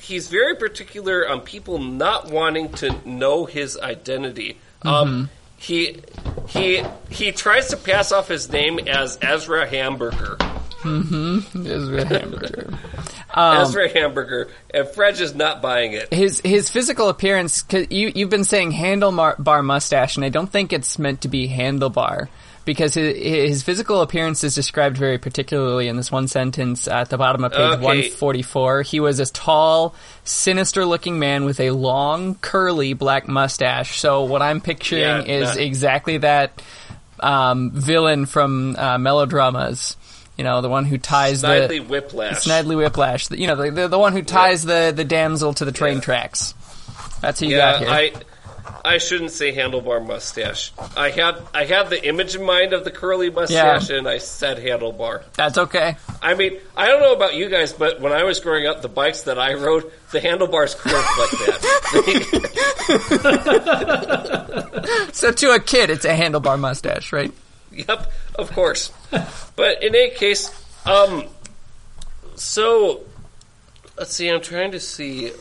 he's very particular on people not wanting to know his identity. Um, he he he tries to pass off his name as Ezra Hamburger. Mhm Ezra Hamburger. *laughs* Um, Ezra Hamburger, and Fred is not buying it. his his physical appearance. Cause you you've been saying handlebar mustache, and I don't think it's meant to be handlebar because his, his physical appearance is described very particularly in this one sentence at the bottom of page Okay. 144. He was a tall, sinister-looking man with a long, curly black mustache. So what I'm picturing Yeah, is not- exactly that um, villain from uh, melodramas. You know, the one who ties the Snidely Whiplash. Snidely Whiplash. You know, the, the, the one who ties the, the damsel to the train Yeah. tracks. That's who you yeah, got here. I I shouldn't say handlebar mustache. I had I had the image in mind of the curly mustache, and I said handlebar. That's okay. I mean, I don't know about you guys, but when I was growing up, the bikes that I rode, the handlebars curved like that. *laughs* *laughs* So to a kid, it's a handlebar mustache, right? Yep, of course. But in any case, um, so let's see. I'm trying to see.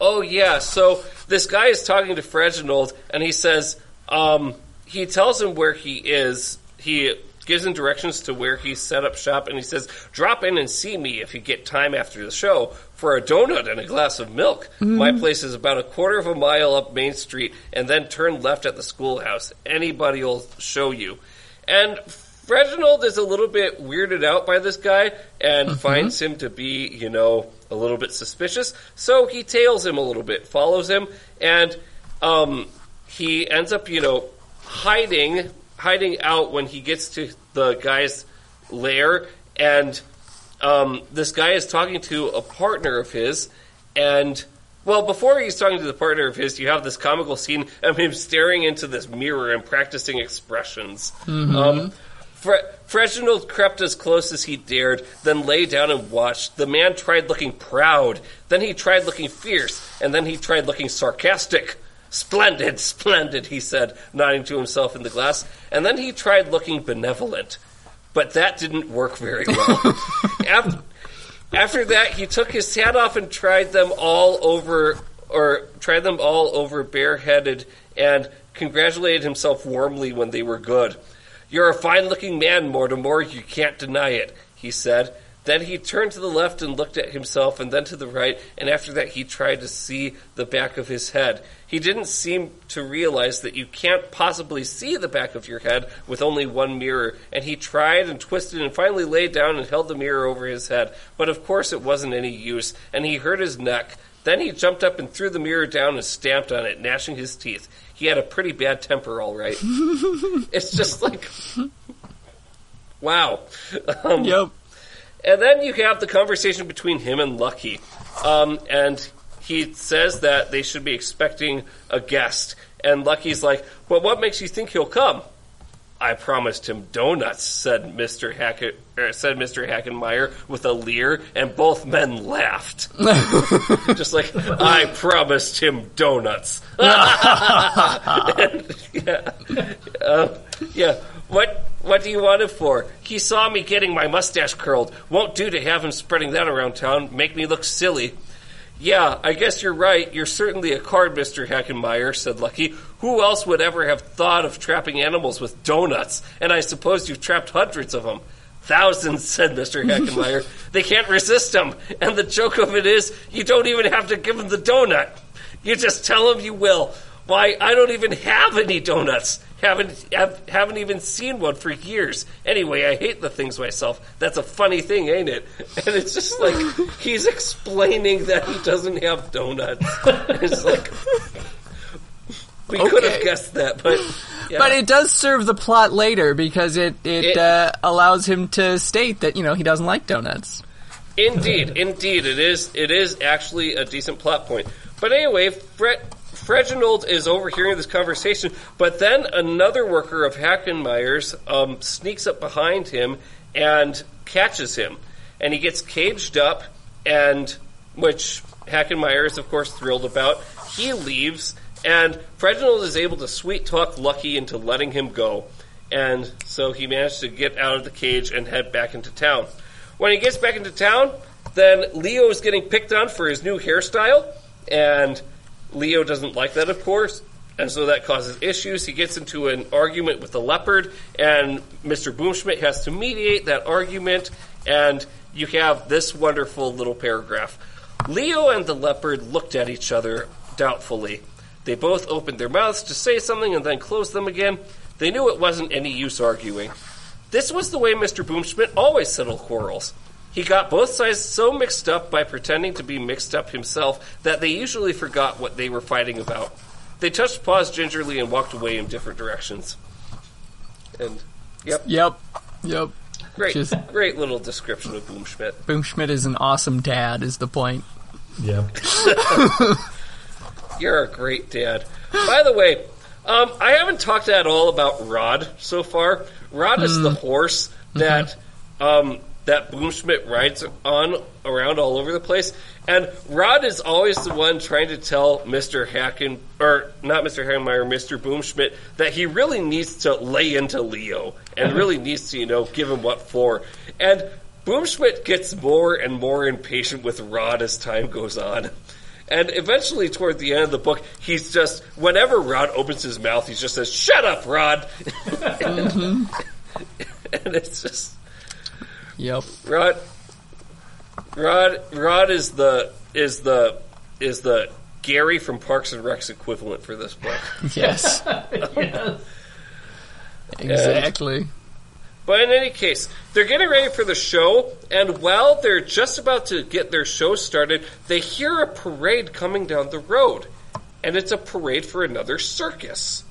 Oh yeah, so this guy is talking to Reginald, and he says um, he tells him where he is. He gives him directions to where he set up shop, and he says, "Drop in and see me if you get time after the show for a donut and a glass of milk. My place is about a quarter of a mile up Main Street, and then turn left at the schoolhouse. Anybody will show you." And Reginald is a little bit weirded out by this guy and finds him to be, you know, a little bit suspicious. So he tails him a little bit, follows him, and um, he ends up, you know, hiding, hiding out when he gets to the guy's lair. And um, this guy is talking to a partner of his, and well, before he's talking to the partner of his, you have this comical scene of him staring into this mirror and practicing expressions. Um, Fre- Reginald crept as close as he dared, then lay down and watched. The man tried looking proud, then he tried looking fierce, and then he tried looking sarcastic. Splendid, splendid, he said, nodding to himself in the glass. And then he tried looking benevolent. But that didn't work very well. *laughs* After, after that, he took his hat off and tried them all over, or tried them all over bareheaded, and congratulated himself warmly when they were good. You're a fine looking man, Mortimer, you can't deny it, he said. Then he turned to the left and looked at himself, and then to the right, and after that he tried to see the back of his head. He didn't seem to realize that you can't possibly see the back of your head with only one mirror, and he tried and twisted and finally lay down and held the mirror over his head. But of course it wasn't any use, and he hurt his neck. Then he jumped up and threw the mirror down and stamped on it, gnashing his teeth. He had a pretty bad temper, all right. *laughs* it's just like, wow. Um, Yep. and then you have the conversation between him and Lucky. Um, and he says that they should be expecting a guest. And Lucky's like, Well, what makes you think he'll come? I promised him donuts, said Mr. Hackett, er, said Mr. Hackenmeyer with a leer, and both men laughed. *laughs* Just like, I promised him donuts. *laughs* *laughs* And, yeah. Um, yeah. What what do you want it for? He saw me getting my mustache curled. Won't do to have him spreading that around town. Make me look silly. Yeah, I guess you're right. You're certainly a card, Mr. Hackenmeyer, said Lucky. Who else would ever have thought of trapping animals with donuts? And I suppose you've trapped hundreds of them. Thousands, *laughs* said Mr. Hackenmeyer. they can't resist them. And the joke of it is, you don't even have to give them the donut. You just tell them you will. Why, I don't even have any donuts. Haven't have, haven't even seen one for years. Anyway, I hate the things myself. That's a funny thing, ain't it? *laughs* And it's just like he's explaining that he doesn't have donuts. *laughs* it's like we could have guessed that, but yeah. But it does serve the plot later because it it, It- uh, allows him to state that you know he doesn't like donuts. Indeed, indeed, it is. It is actually a decent plot point. But anyway, Fred, Reginald is overhearing this conversation. But then another worker of Hackenmeyer's um, sneaks up behind him and catches him, and he gets caged up. And which Hackenmeyer is, of course, thrilled about. He leaves, and Reginald is able to sweet talk Lucky into letting him go. And so he managed to get out of the cage and head back into town. When he gets back into town, then Leo is getting picked on for his new hairstyle, and Leo doesn't like that, of course, and so that causes issues. He gets into an argument with the leopard, and Mr. Boomschmidt has to mediate that argument, and you have this wonderful little paragraph. Leo and the leopard looked at each other doubtfully. They both opened their mouths to say something and then closed them again. They knew it wasn't any use arguing. This was the way Mr. Boomschmidt always settled quarrels. He got both sides so mixed up by pretending to be mixed up himself that they usually forgot what they were fighting about. They touched paws gingerly and walked away in different directions. And, yep, Yep, yep. great, Just- great little description of Boomschmidt. Boomschmidt is an awesome dad. Is the point? Yeah. *laughs* You're a great dad. By the way, um, I haven't talked at all about Rod so far. Rod is the horse that um, that Boomschmidt rides on around all over the place, and Rod is always the one trying to tell Mister Hacken or not Mister Hackenmeyer, Mister Boomschmidt that he really needs to lay into Leo and *laughs* really needs to you know give him what for, and Boomschmidt gets more and more impatient with Rod as time goes on. And eventually, toward the end of the book, he's just, whenever Rod opens his mouth, he just says, Shut up, Rod! *laughs* Mm-hmm. and it's just, Yep. Rod, Rod, Rod is the, is the, is the Gary from Parks and Rec's equivalent for this book. *laughs* Yes. *laughs* yes. exactly. But in any case, they're getting ready for the show, and while they're just about to get their show started, they hear a parade coming down the road. And it's a parade for another circus,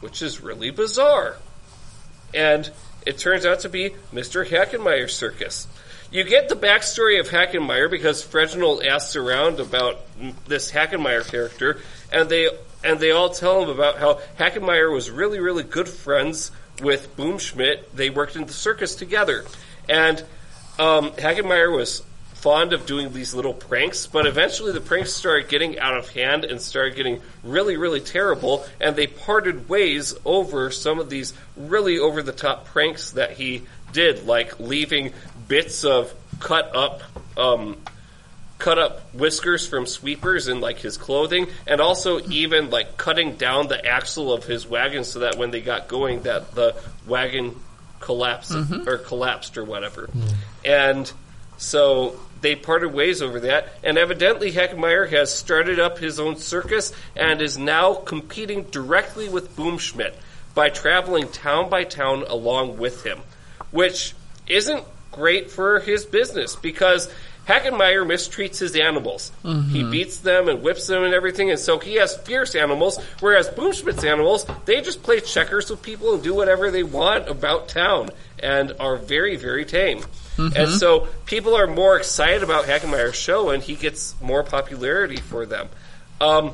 which is really bizarre. And it turns out to be Mr. Hackenmeyer's circus. You get the backstory of Hackenmeyer because Reginald asks around about this Hackenmeyer character, and they and they all tell him about how Hackenmeyer was really, really good friends with Boomschmidt. They worked in the circus together, and um, Hackenmeyer was fond of doing these little pranks, but eventually the pranks started getting out of hand and started getting really, really terrible, and they parted ways over some of these really over the top pranks that he did, like leaving bits of cut up um, cut up whiskers from sweepers in like his clothing and also even like cutting down the axle of his wagon so that when they got going that the wagon collapsed or collapsed or whatever. And so they parted ways over that and evidently Heckmeyer has started up his own circus and is now competing directly with Boomschmidt by traveling town by town along with him which isn't great for his business because Hackenmeyer mistreats his animals. He mm-hmm. beats them and whips them and everything, and so he has fierce animals, whereas Boomschmidt's animals, they just play checkers with people and do whatever they want about town and are very, very tame. And so people are more excited about Hackenmeyer's show and he gets more popularity for them. Um,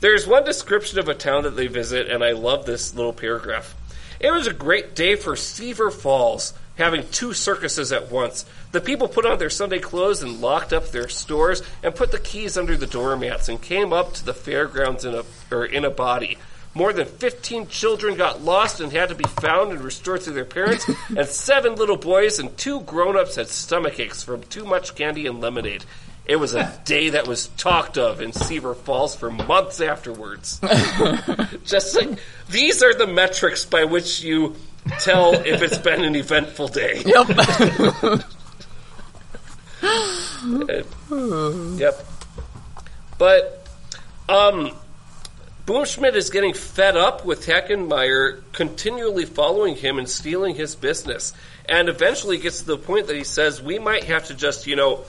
there's one description of a town that they visit, and I love this little paragraph. It was a great day for Seaver Falls, having two circuses at once. The people put on their Sunday clothes and locked up their stores and put the keys under the doormats and came up to the fairgrounds in a or in a body. More than 15 children got lost and had to be found and restored to their parents, *laughs* and seven little boys and two grown-ups had stomach aches from too much candy and lemonade. It was a *laughs* day that was talked of in Seaver Falls for months afterwards. *laughs* Just like these are the metrics by which you tell if it's been an eventful day. Yep. Yep. But um Boomschmidt is getting fed up with Hackenmeyer continually following him and stealing his business. And eventually gets to the point that he says, we might have to just, you know,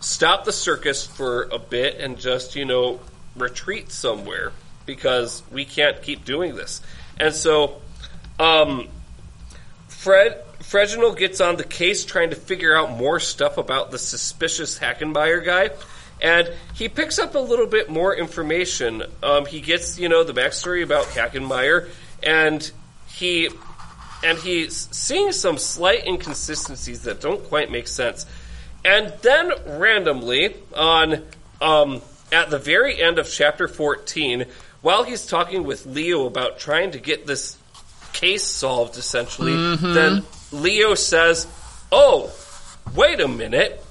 stop the circus for a bit and just, you know, retreat somewhere because we can't keep doing this. And so, um, Fred, Freginald gets on the case trying to figure out more stuff about the suspicious Hackenmeyer guy. And he picks up a little bit more information. Um, he gets, you know, the backstory about Hackenmeyer, and he and he's seeing some slight inconsistencies that don't quite make sense. And then randomly, on um, at the very end of chapter fourteen, while he's talking with Leo about trying to get this case solved, essentially, then Leo says, "Oh, wait a minute."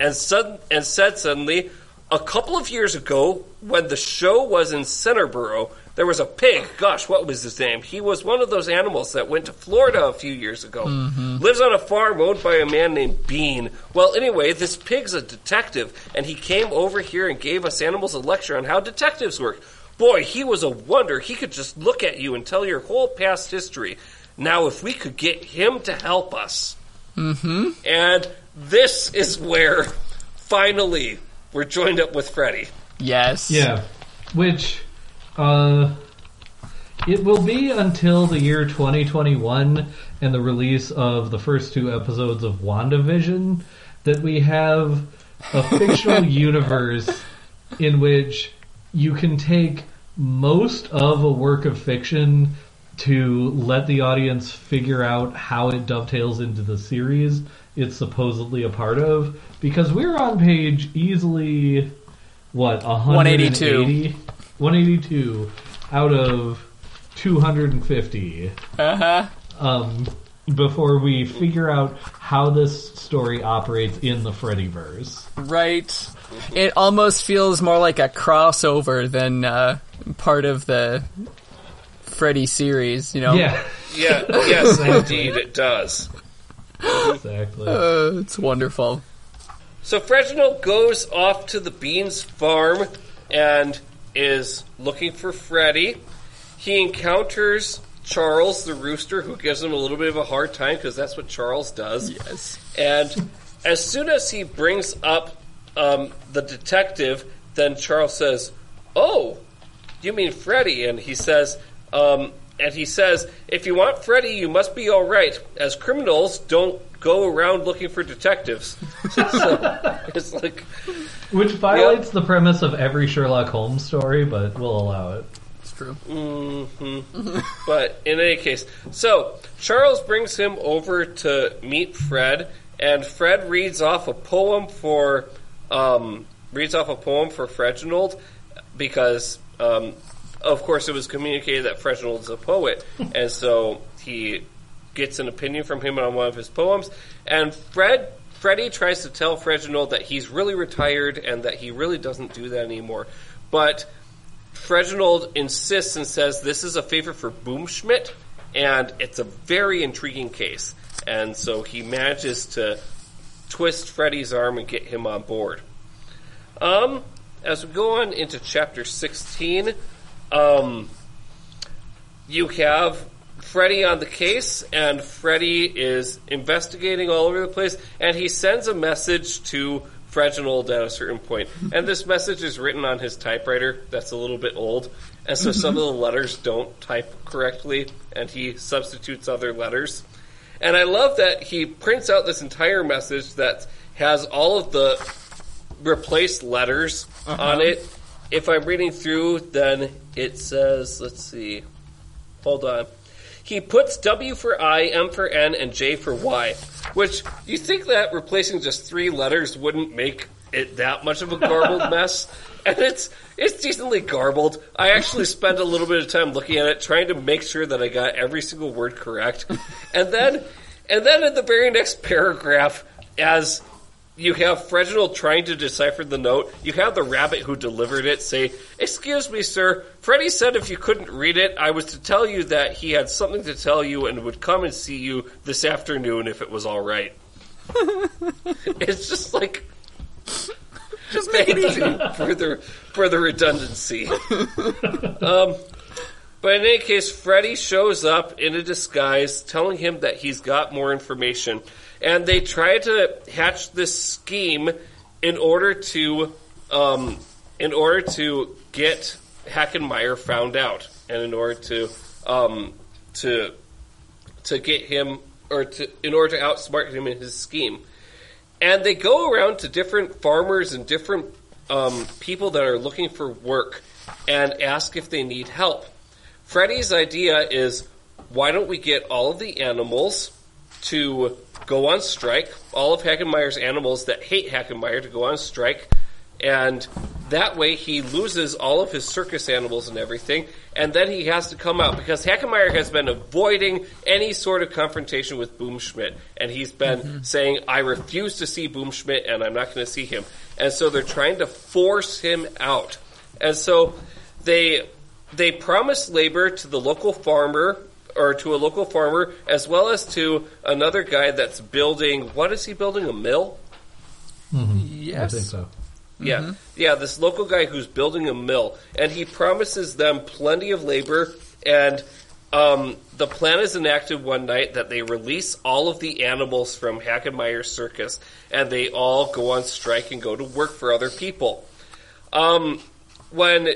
And sudden and said suddenly, a couple of years ago, when the show was in Centerboro, there was a pig. Gosh, what was his name? He was one of those animals that went to Florida a few years ago. Lives on a farm owned by a man named Bean. Well, anyway, this pig's a detective, and he came over here and gave us animals a lecture on how detectives work. Boy, he was a wonder. He could just look at you and tell your whole past history. Now, if we could get him to help us. Mm-hmm. And this is where finally we're joined up with Freddy. Yes. Yeah, which uh, it will be until the year 2021 and the release of the first two episodes of WandaVision that we have *laughs* a fictional universe in which you can take most of a work of fiction to let the audience figure out how it dovetails into the series it's supposedly a part of because we're on page easily what 182. 180 182 out of 250 Uh huh. um, before we figure out how this story operates in the Freddyverse. Right. It almost feels more like a crossover than uh, part of the Freddy series. You know. Yeah, Yeah, yes, *laughs* indeed, it does. Exactly. *laughs* Uh, it's wonderful. So Reginald goes off to the Beans farm and is looking for Freddy. He encounters Charles the rooster, who gives him a little bit of a hard time because that's what Charles does. Yes. And as soon as he brings up um, the detective, then Charles says, "Oh, you mean Freddy?" And he says, um, "And he says, if you want Freddy, you must be all right. As criminals, don't go around looking for detectives." *laughs* so it's like, Which violates the premise of every Sherlock Holmes story, but we'll allow it. It's true. *laughs* but in any case, so Charles brings him over to meet Fred, and Fred reads off a poem for um, reads off a poem for Freginald because, um, of course, it was communicated that Freginald's a poet, *laughs* and so he gets an opinion from him on one of his poems, and Fred. Freddy tries to tell Freginald that he's really retired and that he really doesn't do that anymore. But Freginald insists and says this is a favor for Boomschmidt, and it's a very intriguing case. And so he manages to twist Freddy's arm and get him on board. Um, as we go on into chapter 16, um, you have Freddy on the case, and Freddy is investigating all over the place, and he sends a message to Freginald at a certain point. And this message is written on his typewriter that's a little bit old, and so some of the letters don't type correctly, and he substitutes other letters. And I love that he prints out this entire message that has all of the replaced letters on it. If I'm reading through, then it says, let's see, hold on. He puts W for I, M for N, and J for Y, which you think that replacing just three letters wouldn't make it that much of a garbled *laughs* mess. And it's it's decently garbled. I actually spent a little bit of time looking at it, trying to make sure that I got every single word correct. And then and then in the very next paragraph, as you have Reginald trying to decipher the note. You have the rabbit who delivered it say, Excuse me, sir. Freddy said if you couldn't read it, I was to tell you that he had something to tell you and would come and see you this afternoon if it was alright. *laughs* it's just like. *laughs* Just make it easy. for the redundancy. *laughs* um, but in any case, Freddy shows up in a disguise, telling him that he's got more information, and they try to hatch this scheme in order to um, in order to get Hackenmeyer found out, and in order to um, to to get him or to in order to outsmart him in his scheme. And they go around to different farmers and different um, people that are looking for work and ask if they need help. Freddy's idea is why don't we get all of the animals to go on strike, all of Hackenmeyer's animals that hate Hackenmeyer to go on strike, and that way he loses all of his circus animals and everything, and then he has to come out because Hackenmeyer has been avoiding any sort of confrontation with Boomschmidt, and he's been mm-hmm. saying, I refuse to see Boomschmidt and I'm not going to see him. And so they're trying to force him out. And so they they promise labor to the local farmer or to a local farmer as well as to another guy that's building what is he building a mill? Yes. I think so. Yeah, yeah. This local guy who's building a mill, and he promises them plenty of labor. And um, the plan is enacted one night that they release all of the animals from Hackenmeyer Circus, and they all go on strike and go to work for other people. Um, when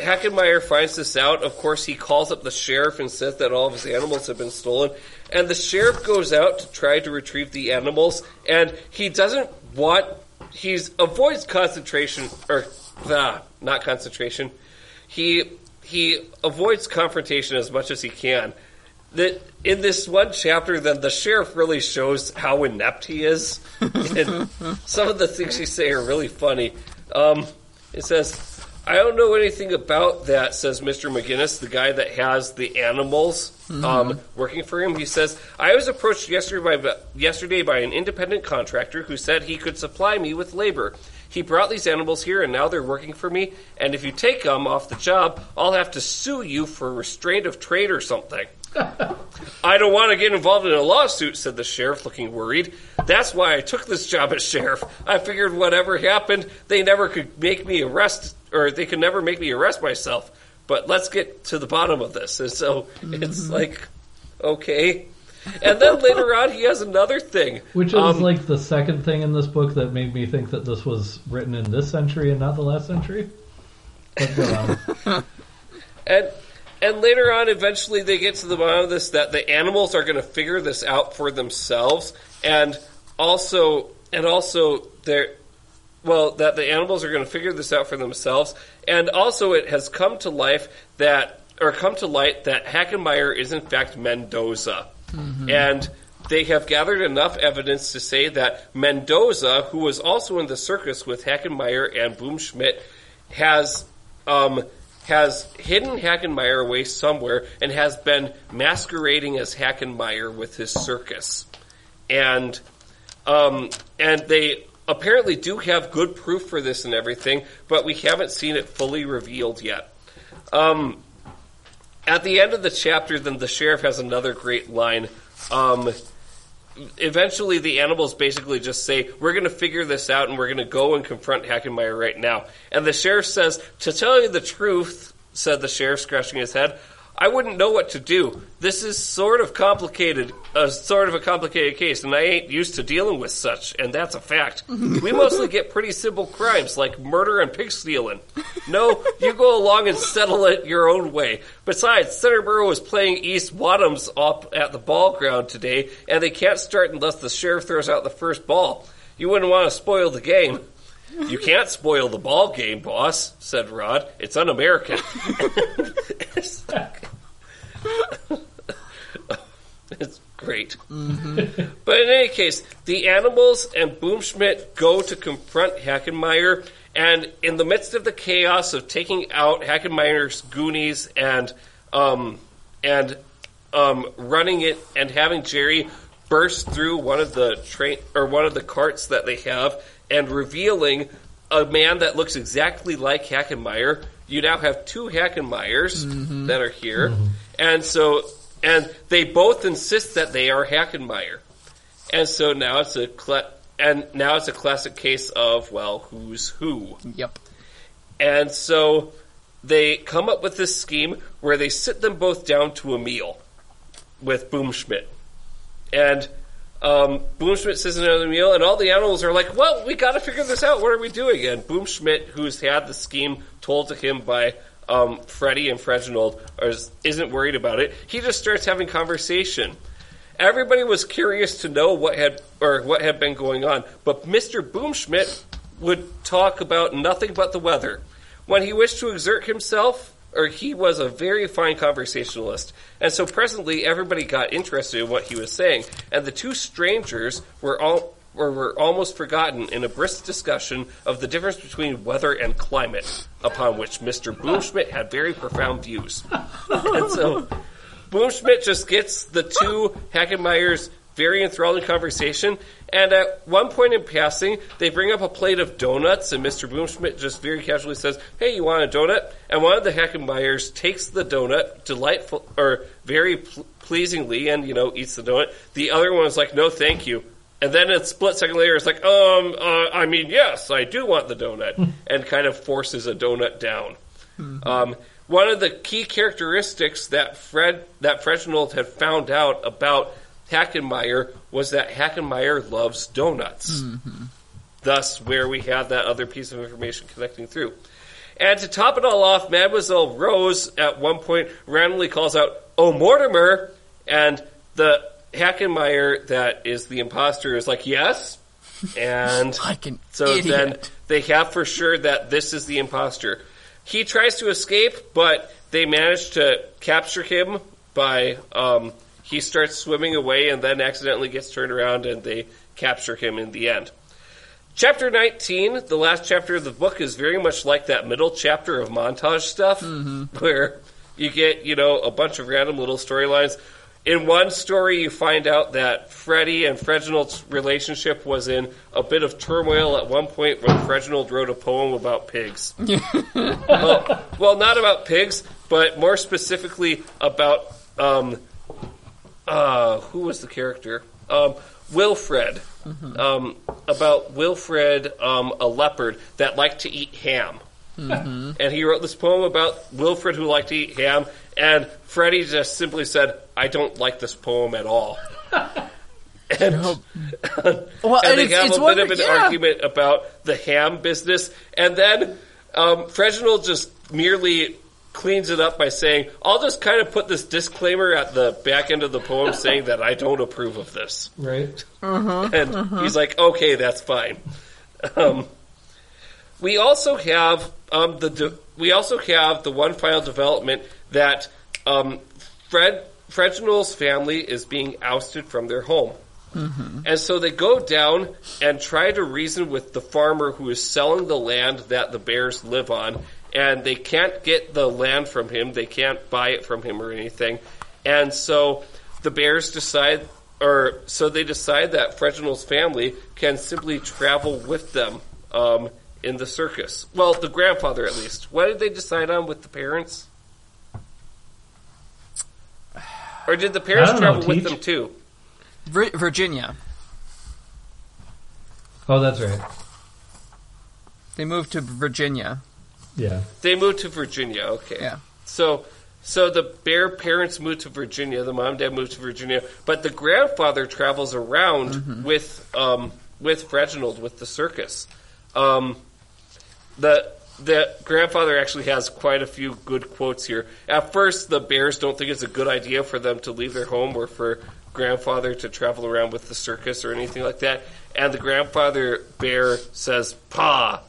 Hackenmeyer finds this out, of course, he calls up the sheriff and says that all of his animals have been stolen. And the sheriff goes out to try to retrieve the animals, and he doesn't want. He avoids concentration or ah, not concentration. He he avoids confrontation as much as he can. That in this one chapter, then the sheriff really shows how inept he is. *laughs* and some of the things he say are really funny. Um, it says, I don't know anything about that, says Mr. McGinnis, the guy that has the animals um, working for him. He says, I was approached yesterday by, yesterday by an independent contractor who said he could supply me with labor. He brought these animals here and now they're working for me, and if you take them off the job, I'll have to sue you for restraint of trade or something. I don't want to get involved in a lawsuit, said the sheriff, looking worried. That's why I took this job as sheriff. I figured whatever happened, they never could make me arrest, or they could never make me arrest myself. But let's get to the bottom of this. And so it's like, okay. And then later on, he has another thing. Which is Um, like the second thing in this book that made me think that this was written in this century and not the last century. But go on. *laughs* And and later on, eventually, they get to the bottom of this that the animals are going to figure this out for themselves, and also and also they're well that the animals are going to figure this out for themselves, and also it has come to life that or come to light that Hackenmeyer is in fact Mendoza, and they have gathered enough evidence to say that Mendoza, who was also in the circus with Hackenmeyer and Boomschmidt, has um, has hidden Hackenmeyer away somewhere and has been masquerading as Hackenmeyer with his circus, and um, and they apparently do have good proof for this and everything, but we haven't seen it fully revealed yet. Um, at the end of the chapter, then the sheriff has another great line. Um, eventually, the animals basically just say, "We're going to figure this out, and we're going to go and confront Hackenmeyer right now." And the sheriff says, "To tell you the truth," said the sheriff, scratching his head. I wouldn't know what to do. This is sort of complicated, a sort of a complicated case, and I ain't used to dealing with such, and that's a fact. *laughs* We mostly get pretty simple crimes like murder and pig stealing. No, you go along and settle it your own way. Besides, Centerboro is playing East Wadhams up at the ball ground today, and they can't start unless the sheriff throws out the first ball. You wouldn't want to spoil the game. You can't spoil the ball game, boss, said Rod. It's un American. *laughs* *laughs* *laughs* it's great. *laughs* But in any case, the animals and Boomschmidt go to confront Hackenmeyer, and in the midst of the chaos of taking out Hackenmeyer's Goonies and um, and um, running it and having Jerry burst through one of the train or one of the carts that they have and revealing a man that looks exactly like Hackenmeyer. You now have two Hackenmeyers that are here, and so and they both insist that they are Hackenmeyer. And so now it's a cle- and now it's a classic case of well, who's who. Yep. And so they come up with this scheme where they sit them both down to a meal with Boomschmidt. And um, Boomschmidt sits to the meal, and all the animals are like, well, we got to figure this out. What are we doing? And Boomschmidt, who's had the scheme told to him by um, Freddy and Freginald, is, isn't worried about it. He just starts having conversation. Everybody was curious to know what had or what had been going on, but Mr. Boomschmidt would talk about nothing but the weather. When he wished to exert himself, or he was a very fine conversationalist, and so presently everybody got interested in what he was saying, and the two strangers were all were almost forgotten in a brisk discussion of the difference between weather and climate, upon which Mr. Boomschmidt had very profound views. and so Boomschmidt just gets the two Hackenmeyers very enthralling conversation, and at one point in passing, they bring up a plate of donuts, and Mr. Boomschmidt just very casually says, "Hey, you want a donut?" And one of the Hackenmeyers takes the donut, delightful or very pl- pleasingly, and you know eats the donut. The other one is like, "No, thank you." And then a split second later, it's like, um, uh, I mean, yes, I do want the donut, and kind of forces a donut down. Um, one of the key characteristics that Fred that Freginald had found out about Hackenmeyer was that Hackenmeyer loves donuts. Thus, where we have that other piece of information connecting through. And to top it all off, Mademoiselle Rose at one point randomly calls out, "Oh, Mortimer!" And the Hackenmeyer that is the imposter is like, "Yes." And *laughs* Like an so idiot. then they have for sure that this is the imposter. He tries to escape, but they manage to capture him by um, he starts swimming away and then accidentally gets turned around and they capture him in the end. Chapter 19, the last chapter of the book, is very much like that middle chapter of montage stuff, *laughs* where you get, you know, a bunch of random little storylines. In one story, you find out that Freddy and Freginald's relationship was in a bit of turmoil at one point when Freginald wrote a poem about pigs. *laughs* well, well, not about pigs, but more specifically about um, uh, who was the character? Um, Wilfred. Um, about Wilfred, um, a leopard that liked to eat ham. And he wrote this poem about Wilfred who liked to eat ham, and Freddy just simply said, I don't like this poem at all. *laughs* and, *laughs* Well, and and they have it's a one bit of an yeah. argument about the ham business, and then um, Freginald just merely cleans it up by saying, "I'll just kind of put this disclaimer at the back end of the poem *laughs* saying that I don't approve of this." Right? And he's like, "Okay, that's fine." Um, we also have um, the de- we also have the one final development that um, Fred Freginald's family is being ousted from their home. And so they go down and try to reason with the farmer who is selling the land that the bears live on. And they can't get the land from him. They can't buy it from him or anything. And so the bears decide, or so they decide that Freginald's family can simply travel with them um, in the circus. Well, the grandfather at least. What did they decide on with the parents? Or did the parents I don't know, travel with them too? Vir- Virginia. Oh, that's right. They moved to Virginia. Yeah. They moved to Virginia. Okay. Yeah. So, so the bear parents moved to Virginia. The mom and dad moved to Virginia, but the grandfather travels around with um, with Reginald with the circus. Um, the the grandfather actually has quite a few good quotes here. At first, the bears don't think it's a good idea for them to leave their home or for grandfather to travel around with the circus or anything like that. And the grandfather bear says, "Pa,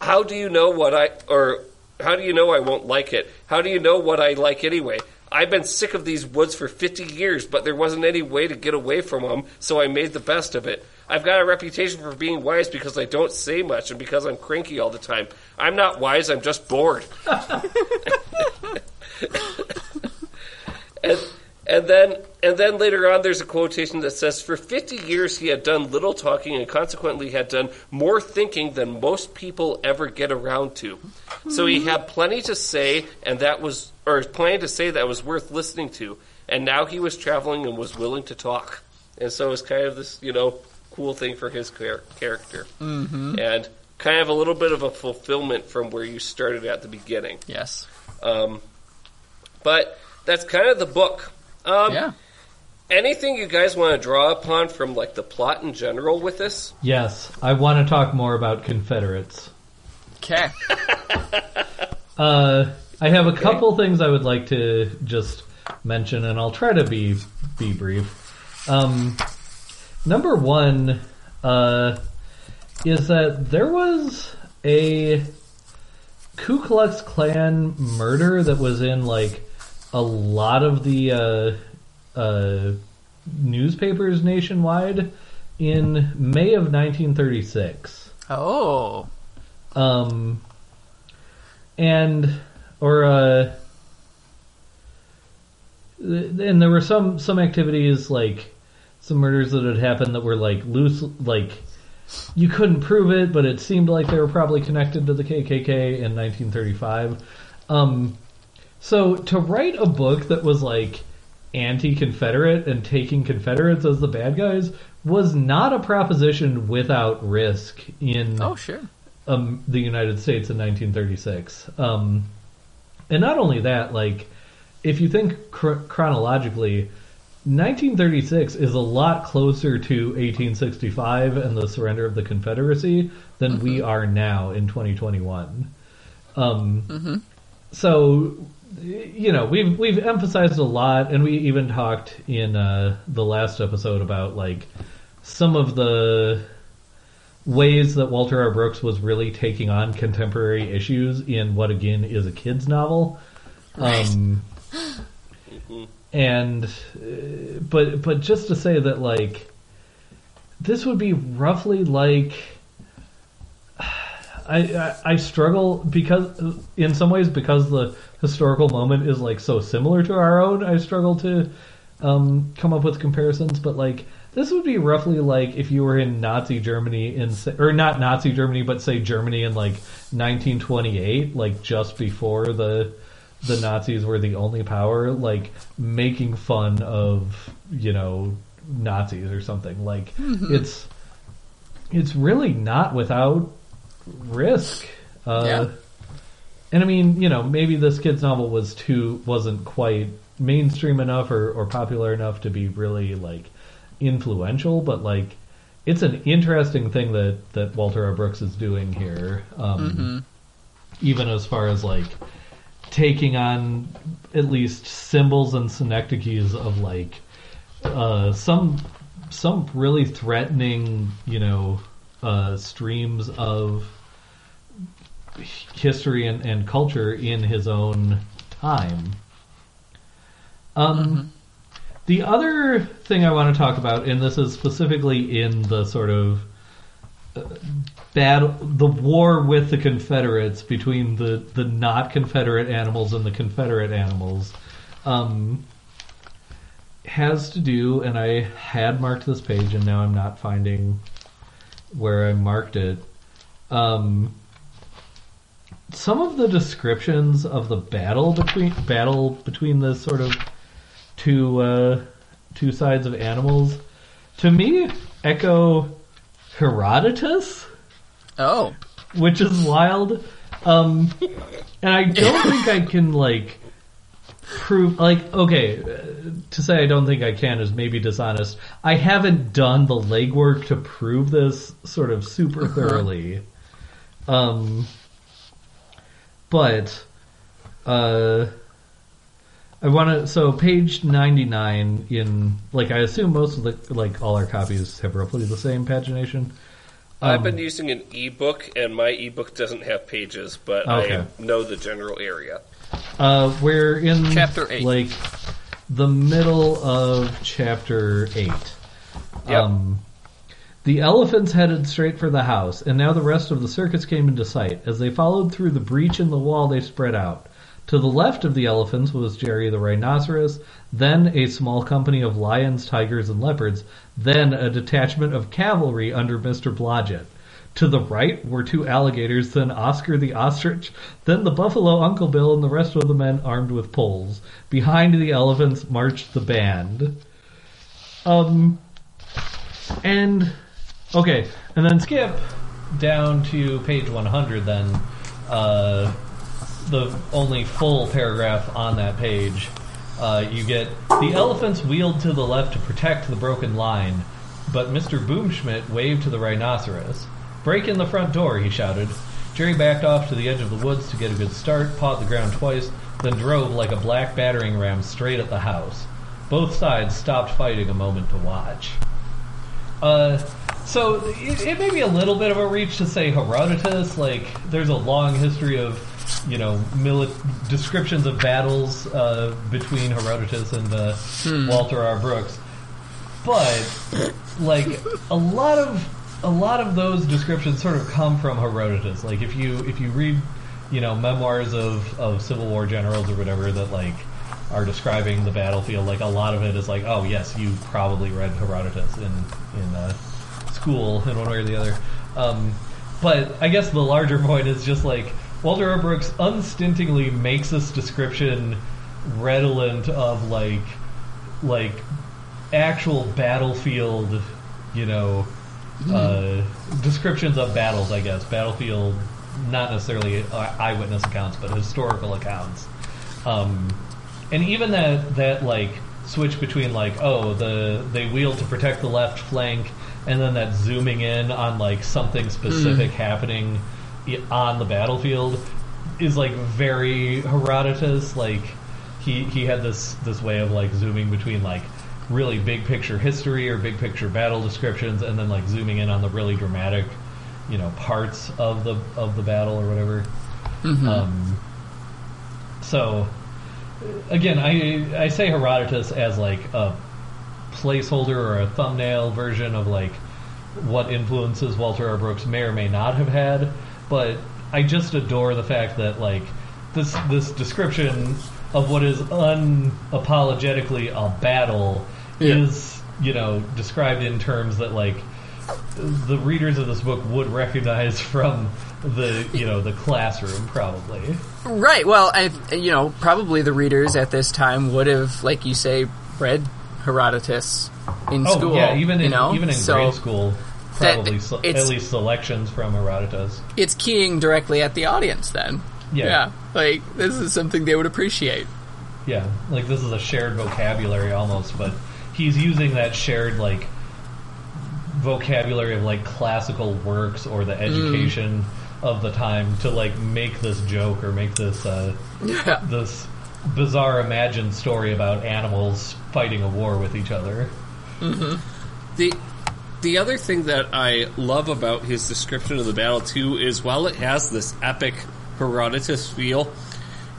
how do you know what I or how do you know I won't like it? How do you know what I like anyway? I've been sick of these woods for 50 years, but there wasn't any way to get away from them, so I made the best of it. I've got a reputation for being wise because I don't say much and because I'm cranky all the time. I'm not wise, I'm just bored. and, and then and then later on there's a quotation that says for 50 years he had done little talking and consequently had done more thinking than most people ever get around to so he had plenty to say and that was or plenty to say that was worth listening to and now he was traveling and was willing to talk and so it's kind of this you know cool thing for his char- character, mm-hmm. and kind of a little bit of a fulfillment from where you started at the beginning. Yes. Um, but that's kind of the book. Um, Yeah. Anything you guys want to draw upon from like the plot in general with this? Yes, I want to talk more about Confederates. Okay. *laughs* Uh, I have a couple things I would like to just mention, and I'll try to be be brief. Um, number one uh, is that there was a Ku Klux Klan murder that was in like a lot of the uh, uh, newspapers nationwide in May of 1936. Oh. Um, and or uh, and there were some some activities like some murders that had happened that were like loose, like you couldn't prove it, but it seemed like they were probably connected to the KKK in 1935. Um, so to write a book that was like anti-Confederate and taking Confederates as the bad guys was not a proposition without risk in Oh, sure. um, the United States in 1936. Um, and not only that, like, if you think chro- chronologically, 1936 is a lot closer to 1865 and the surrender of the Confederacy than we are now in 2021. Um, So, you know, we've we've emphasized a lot, and we even talked in uh, the last episode about like some of the ways that Walter R. Brooks was really taking on contemporary issues in what again is a kids novel. Um, *gasps* and uh, but but just to say that like this would be roughly like *sighs* I, I I struggle because in some ways because the historical moment is like so similar to our own. I struggle to um, come up with comparisons, but like this would be roughly like if you were in Nazi Germany in or not Nazi Germany, but say Germany in like 1928, like just before the the Nazis were the only power, like making fun of you know Nazis or something. Like it's it's really not without risk. Uh, Yeah. And I mean, you know, maybe this kid's novel was too wasn't quite mainstream enough or, or popular enough to be really like influential, but like it's an interesting thing that that Walter R. Brooks is doing here. Um, Even as far as like taking on at least symbols and synecdoches of like uh, some some really threatening, you know, uh, streams of history and, and culture in his own time. Um, The other thing I want to talk about, and this is specifically in the sort of uh, battle, the war with the Confederates between the, the not Confederate animals and the Confederate animals, um, has to do, and I had marked this page, and now I'm not finding where I marked it. Um, some of the descriptions of the battle between battle between the sort of two uh, two sides of animals to me echo Herodotus, Oh. which is wild. Um, and I don't *laughs* think I can like prove like okay uh, to say I don't think I can is maybe dishonest. I haven't done the legwork to prove this sort of super thoroughly. Um, but uh, I want to. So page ninety nine in like I assume most of the like all our copies have roughly the same pagination. I've Um, been using an ebook, and my ebook doesn't have pages, but Okay. I know the general area. Uh, we're in Chapter eight. like the middle of chapter eight. Yep. Um, the elephants headed straight for the house, and now the rest of the circus came into sight. As they followed through the breach in the wall, they spread out. To the left of the elephants was Jerry the rhinoceros, then a small company of lions, tigers, and leopards, then a detachment of cavalry under Mr. Blodgett. To the right were two alligators, then Oscar the ostrich, then the buffalo Uncle Bill, and the rest of the men armed with poles. Behind the elephants marched the band. Um, and Okay, and then skip down to page 100. Then uh, the only full paragraph on that page. Uh, you get the elephants wheeled to the left to protect the broken line, but Mr. Boomschmidt waved to the rhinoceros. Break in the front door, he shouted. Jerry backed off to the edge of the woods to get a good start, pawed the ground twice, then drove like a black battering ram straight at the house. Both sides stopped fighting a moment to watch. Uh, so it, it may be a little bit of a reach to say Herodotus. Like, there's a long history of, you know, mili- descriptions of battles uh, between Herodotus and uh, Walter R. Brooks. But like a lot of a lot of those descriptions sort of come from Herodotus. Like if you if you read, you know, memoirs of, of Civil War generals or whatever that like are describing the battlefield, like a lot of it is like, oh yes, you probably read Herodotus in in uh, school in one way or the other. Um, but I guess the larger *laughs* point is just like Walter R. Brooks unstintingly makes this description redolent of like like actual battlefield, you know, uh, descriptions of battles. I guess battlefield, not necessarily eye- eyewitness accounts, but historical accounts. Um, and even that that like switch between like oh the they wheeled to protect the left flank, and then that zooming in on like something specific happening i- on the battlefield is like very Herodotus. Like he he had this this way of like zooming between like really big picture history or big picture battle descriptions, and then like zooming in on the really dramatic, you know, parts of the of the battle or whatever. Um, so again, I I say Herodotus as like a placeholder or a thumbnail version of like what influences Walter R. Brooks may or may not have had, but I just adore the fact that like this this description of what is unapologetically a battle Yeah. is you know described in terms that like the readers of this book would recognize *laughs* from the you know the classroom probably. Right. Well, I, you know, probably the readers at this time would have, like you say, read Herodotus in Oh school. yeah, even in you know? even in so grade school, probably it's- at least selections from Herodotus. it's keying directly at the audience. Then, Yeah. like this is something they would appreciate. Yeah, like this is a shared vocabulary almost, but he's using that shared like vocabulary of like classical works or Mm. the education of the time to like make this joke or make this uh, Yeah. this bizarre imagined story about animals fighting a war with each other. The the other thing that I love about his description of the battle too is while it has this epic Herodotus feel,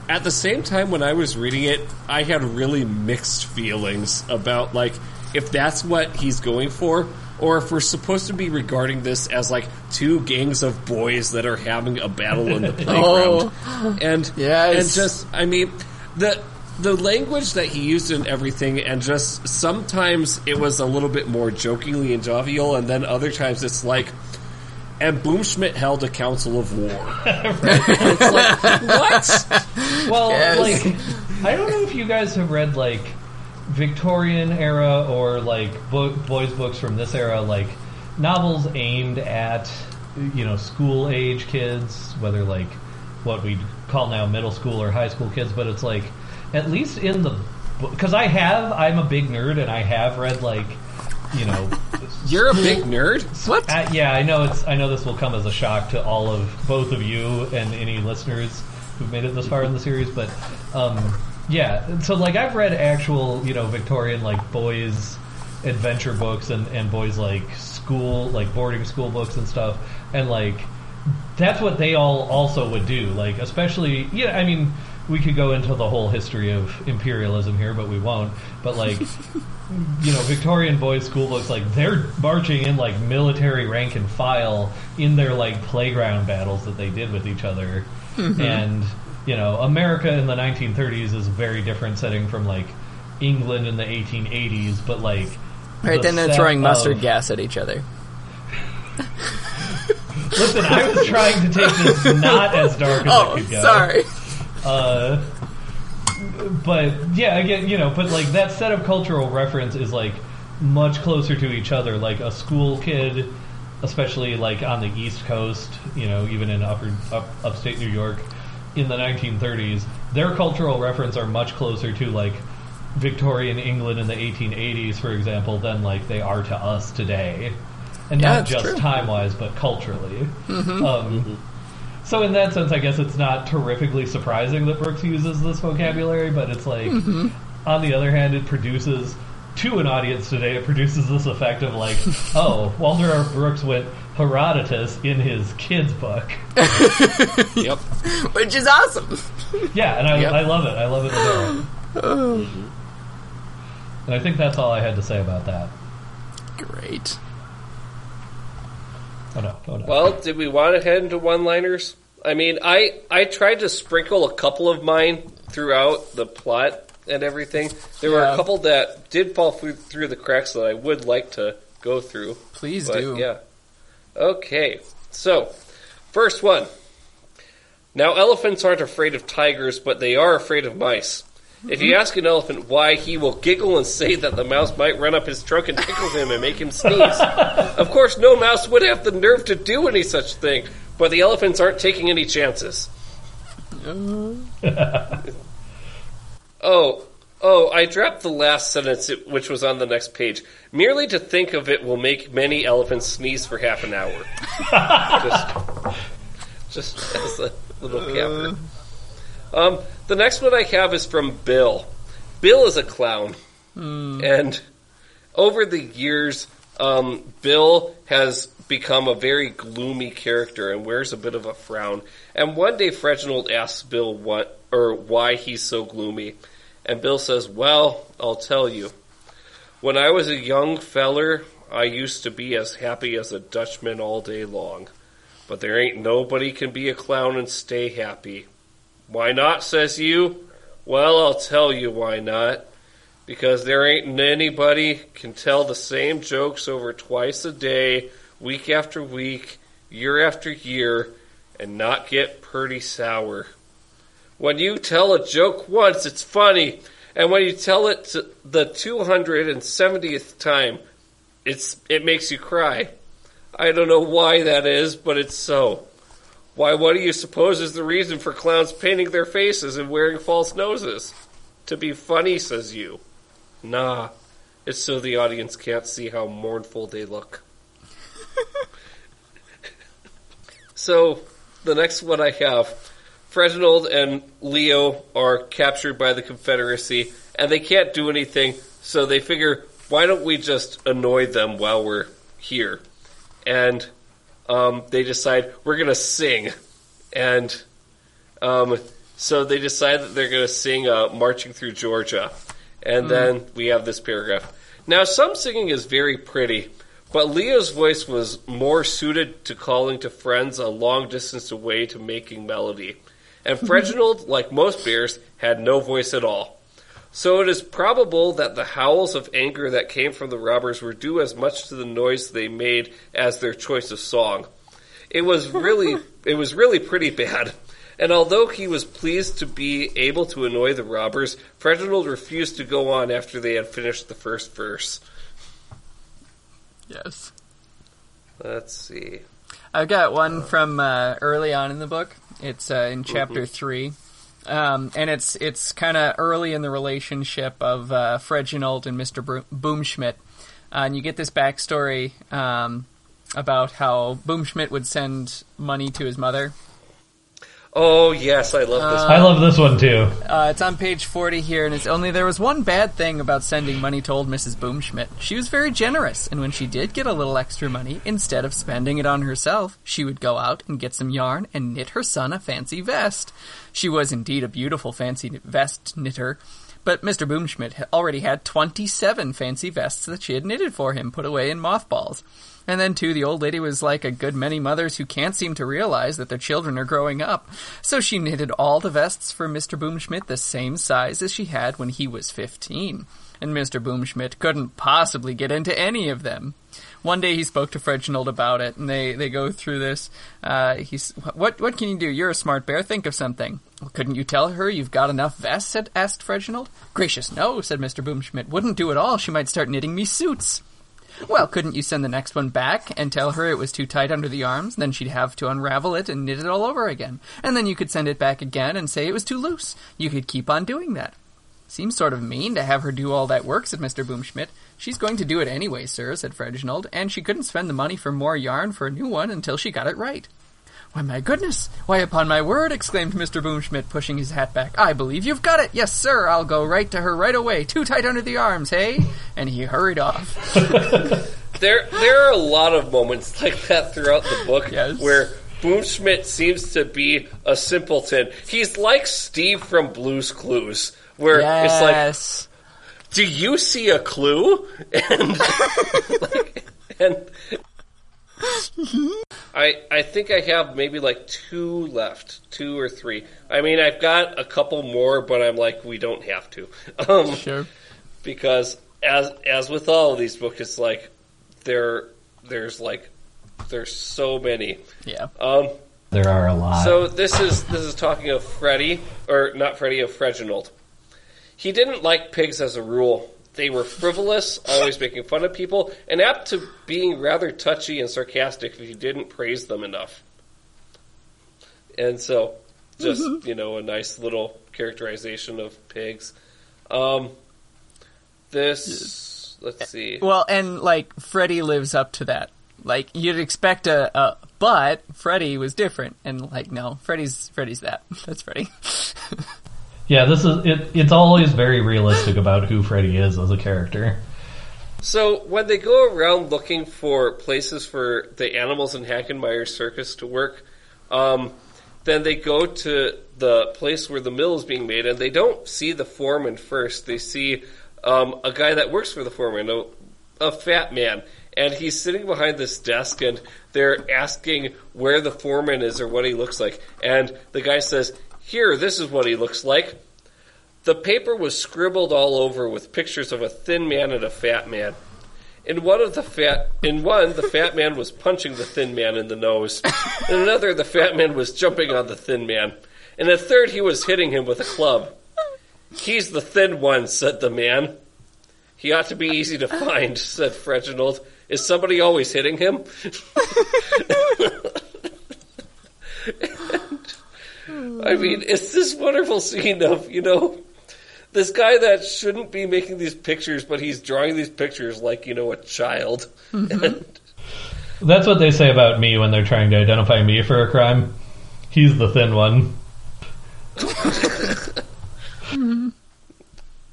at the same time when I was reading it, I had really mixed feelings about like if that's what he's going for or if we're supposed to be regarding this as like two gangs of boys that are having a battle in the *laughs* playground. Oh. And Yes. and just I mean the the language that he used in everything and just sometimes it was a little bit more jokingly and jovial and then other times it's like and Boomschmidt held a council of war. *laughs* it's like what? Well, Yes. like I don't know if you guys have read like Victorian era or like bo- boys books from this era, like novels aimed at you know school age kids, whether like what we'd call now middle school or high school kids, but it's like at least in the because I have I'm a big nerd and I have read like you know *laughs* You're a big nerd. What? uh, yeah, I know it's. I know this will come as a shock to all of both of you and any listeners who've made it this far in the series. But um, yeah, so like I've read actual, you know, Victorian like boys adventure books and and boys like school like boarding school books and stuff, and like that's what they all also would do. Like especially, yeah, I mean. We could go into the whole history of imperialism here, but we won't. But like, *laughs* you know, Victorian boys' school books, like they're marching in like military rank and file in their like playground battles that they did with each other. Mm-hmm. And you know, America in the 1930s is a very different setting from like England in the 1880s. But like, Right the then they're throwing mustard of- gas at each other. *laughs* Listen, I was trying to take this not as dark as Oh, it could go. sorry. Uh, but yeah, again, you know, but like that set of cultural reference is like much closer to each other. Like a school kid especially like on the East Coast, you know, even in upper up, upstate New York in the 1930s, their cultural reference are much closer to like Victorian England in the 1880s, for example, than like they are to us today, and Yeah, not just time wise, but culturally. Um, so in that sense, I guess it's not terrifically surprising that Brooks uses this vocabulary, but it's like, mm-hmm. on the other hand, it produces to an audience today, it produces this effect of like, *laughs* oh, Walter R. Brooks went Herodotus in his kids' book. *laughs* Yep. Which is awesome. Yeah, and I, Yep. I love it. I love it. There. *sighs* Mm-hmm. And I think that's all I had to say about that. Great. Oh no, oh no. Well, did we want to head into one-liners? I mean, I I tried to sprinkle a couple of mine throughout the plot and everything. There were a couple that did fall through, through the cracks that I would like to go through. Please But, do. Yeah. Okay. So, first one. Now, elephants aren't afraid of tigers, but they are afraid of mice. If you ask an elephant why, he will giggle and say that the mouse might run up his trunk and tickle him and make him sneeze. *laughs* of course, no mouse would have the nerve to do any such thing, but the elephants aren't taking any chances. *laughs* Oh, oh, I dropped the last sentence, which was on the next page. Merely to think of it will make many elephants sneeze for half an hour. *laughs* just, just as a little capper. Um, the next one I have is from Bill. Bill is a clown, and over the years, um, Bill has become a very gloomy character and wears a bit of a frown. And one day, Reginald asks Bill what or why he's so gloomy, and Bill says, "Well, I'll tell you. When I was a young feller, I used to be as happy as a Dutchman all day long. But there ain't nobody can be a clown and stay happy. Why not, says you? Well, I'll tell you why not. Because there ain't anybody can tell the same jokes over twice a day, week after week, year after year, and not get pretty sour. When you tell a joke once, it's funny, and when you tell it the 270th time, it's it makes you cry. I don't know why that is, but it's so. Why, what do you suppose is the reason for clowns painting their faces and wearing false noses? To be funny, says you. Nah, it's so the audience can't see how mournful they look. *laughs* so, the next one I have Reginald and Leo are captured by the Confederacy, and they can't do anything, so they figure, why don't we just annoy them while we're here? And um, they decide we're going to sing, and um, so they decide that they're going to sing uh, "Marching Through Georgia," and then we have this paragraph. Now, some singing is very pretty, but Leo's voice was more suited to calling to friends a long distance away to making melody, and *laughs* Reginald, like most bears, had no voice at all. So it is probable that the howls of anger that came from the robbers were due as much to the noise they made as their choice of song. It was really *laughs* it was really pretty bad. And although he was pleased to be able to annoy the robbers, Reginald refused to go on after they had finished the first verse. Yes. Let's see. I've got one from uh, early on in the book. It's uh, in chapter three, um, and it's it's kind of early in the relationship of uh, Reginald and Mister Bro- Boomschmidt, uh, and you get this backstory um, about how Boomschmidt would send money to his mother. Oh yes, I love this. I love this one too. Uh, it's on page 40 here, and it's only there was one bad thing about sending money to old Mrs. Boomschmidt. She was very generous, and when she did get a little extra money, instead of spending it on herself, she would go out and get some yarn and knit her son a fancy vest. She was indeed a beautiful fancy vest knitter, but Mr. Boomschmidt already had 27 fancy vests that she had knitted for him, put away in mothballs. And then, too, the old lady was like a good many mothers who can't seem to realize that their children are growing up. So she knitted all the vests for Mr. Boomschmidt the same size as she had when he was 15. And Mr. Boomschmidt couldn't possibly get into any of them. One day he spoke to Reginald about it, and they, they go through this. Uh, he's, what, what can you do? You're a smart bear. Think of something. Well, couldn't you tell her you've got enough vests? Said, asked Reginald. Gracious, no, said Mr. Boomschmidt. Wouldn't do at all. She might start knitting me suits. Well, couldn't you send the next one back and tell her it was too tight under the arms? Then she'd have to unravel it and knit it all over again. And then you could send it back again and say it was too loose. You could keep on doing that. Seems sort of mean to have her do all that work, said Mr. Boomschmidt. She's going to do it anyway, sir, said Reginald, and she couldn't spend the money for more yarn for a new one until she got it right. Why, my goodness! Why, upon my word, exclaimed Mr. Boomschmidt, pushing his hat back. I believe you've got it! Yes, sir, I'll go right to her right away. Too tight under the arms, hey? And he hurried off. *laughs* There, there are a lot of moments *laughs* like that throughout the book Yes. where Boomschmidt seems to be a simpleton. He's like Steve from Blue's Clues, where it's like, "Do you see a clue?" *laughs* And like, and *laughs* I I think I have maybe like two left, two or three. I mean, I've got a couple more, but I'm like, we don't have to, *laughs* um, Sure. because as as with all of these books, it's like there there's like there's so many. Yeah. Um, There are a lot. so this is this is talking of Freddy or not Freddy of Reginald. He didn't like pigs as a rule. They were frivolous, always making fun of people, and apt to being rather touchy and sarcastic if you didn't praise them enough. And so, just you know, a nice little characterization of pigs. Um, this, let's see. Well, and like Freddy lives up to that. Like you'd expect a, a but Freddy was different, and like no, Freddy's Freddy's that. *laughs* That's Freddy. *laughs* yeah, this is it. It's always very realistic about who Freddy is as a character. So when they go around looking for places for the animals in Hackenmeyer circus to work, um, then they go to the place where the mill is being made, and they don't see the foreman first. They see um, a guy that works for the foreman, a, a fat man, and he's sitting behind this desk, and they're asking where the foreman is or what he looks like, and the guy says, "Here, this is what he looks like." The paper was scribbled all over with pictures of a thin man and a fat man. In one of the fat, in one, the fat man was punching the thin man in the nose. In another, the fat man was jumping on the thin man. In a third, he was hitting him with a club. He's the thin one, said the man. He ought to be easy to find, said Reginald. Is somebody always hitting him? *laughs* I mean, it's this wonderful scene of, you know, this guy that shouldn't be making these pictures, but he's drawing these pictures like, you know, a child. And That's what they say about me when they're trying to identify me for a crime. He's the thin one.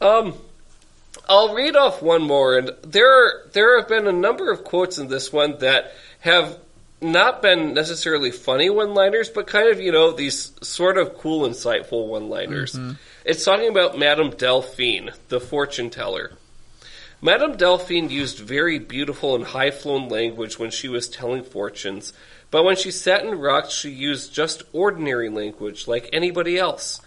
um, I'll read off one more, and there are, there have been a number of quotes in this one that have not been necessarily funny one-liners, but kind of you know these sort of cool, insightful one-liners. It's talking about Madame Delphine, the fortune teller. Madame Delphine used very beautiful and high-flown language when she was telling fortunes, but when she sat and rocked, she used just ordinary language like anybody else.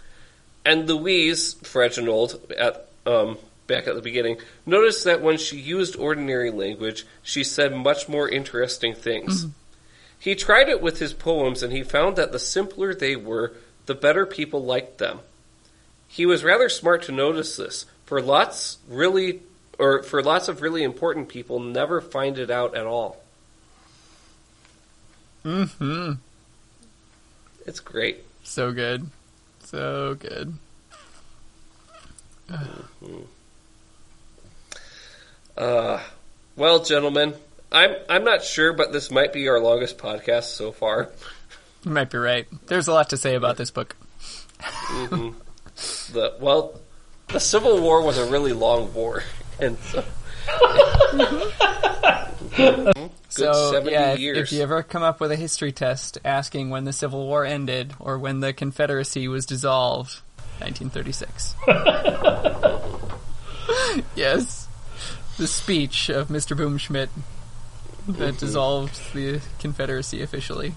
And Louise Reginald, at um, back at the beginning, noticed that when she used ordinary language, she said much more interesting things. He tried it with his poems, and he found that the simpler they were, the better people liked them. He was rather smart to notice this, for lots really, or for lots of really important people, never find it out at all. hmm It's great. So good, so good. Uh, well, gentlemen, I'm I'm not sure, but this might be our longest podcast so far. You might be right. There's a lot to say about this book. Mm-hmm. The well, the Civil War was a really long war, *laughs* and so *laughs* good so yeah, if, years. if you ever come up with a history test asking when the Civil War ended or when the Confederacy was dissolved, 1936. *laughs* yes, the speech of Mr. Boomschmidt that dissolved the Confederacy officially.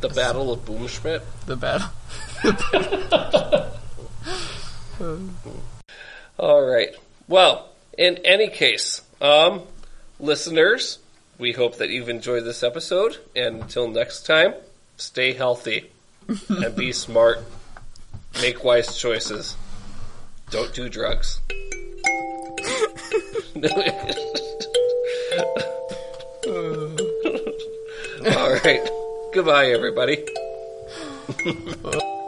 the Battle of Boomschmidt. The battle. *laughs* All right. Well, in any case, um, listeners, we hope that you've enjoyed this episode. And until next time, stay healthy and be *laughs* smart. Make wise choices. Don't do drugs. *laughs* All right. Goodbye, everybody. *laughs*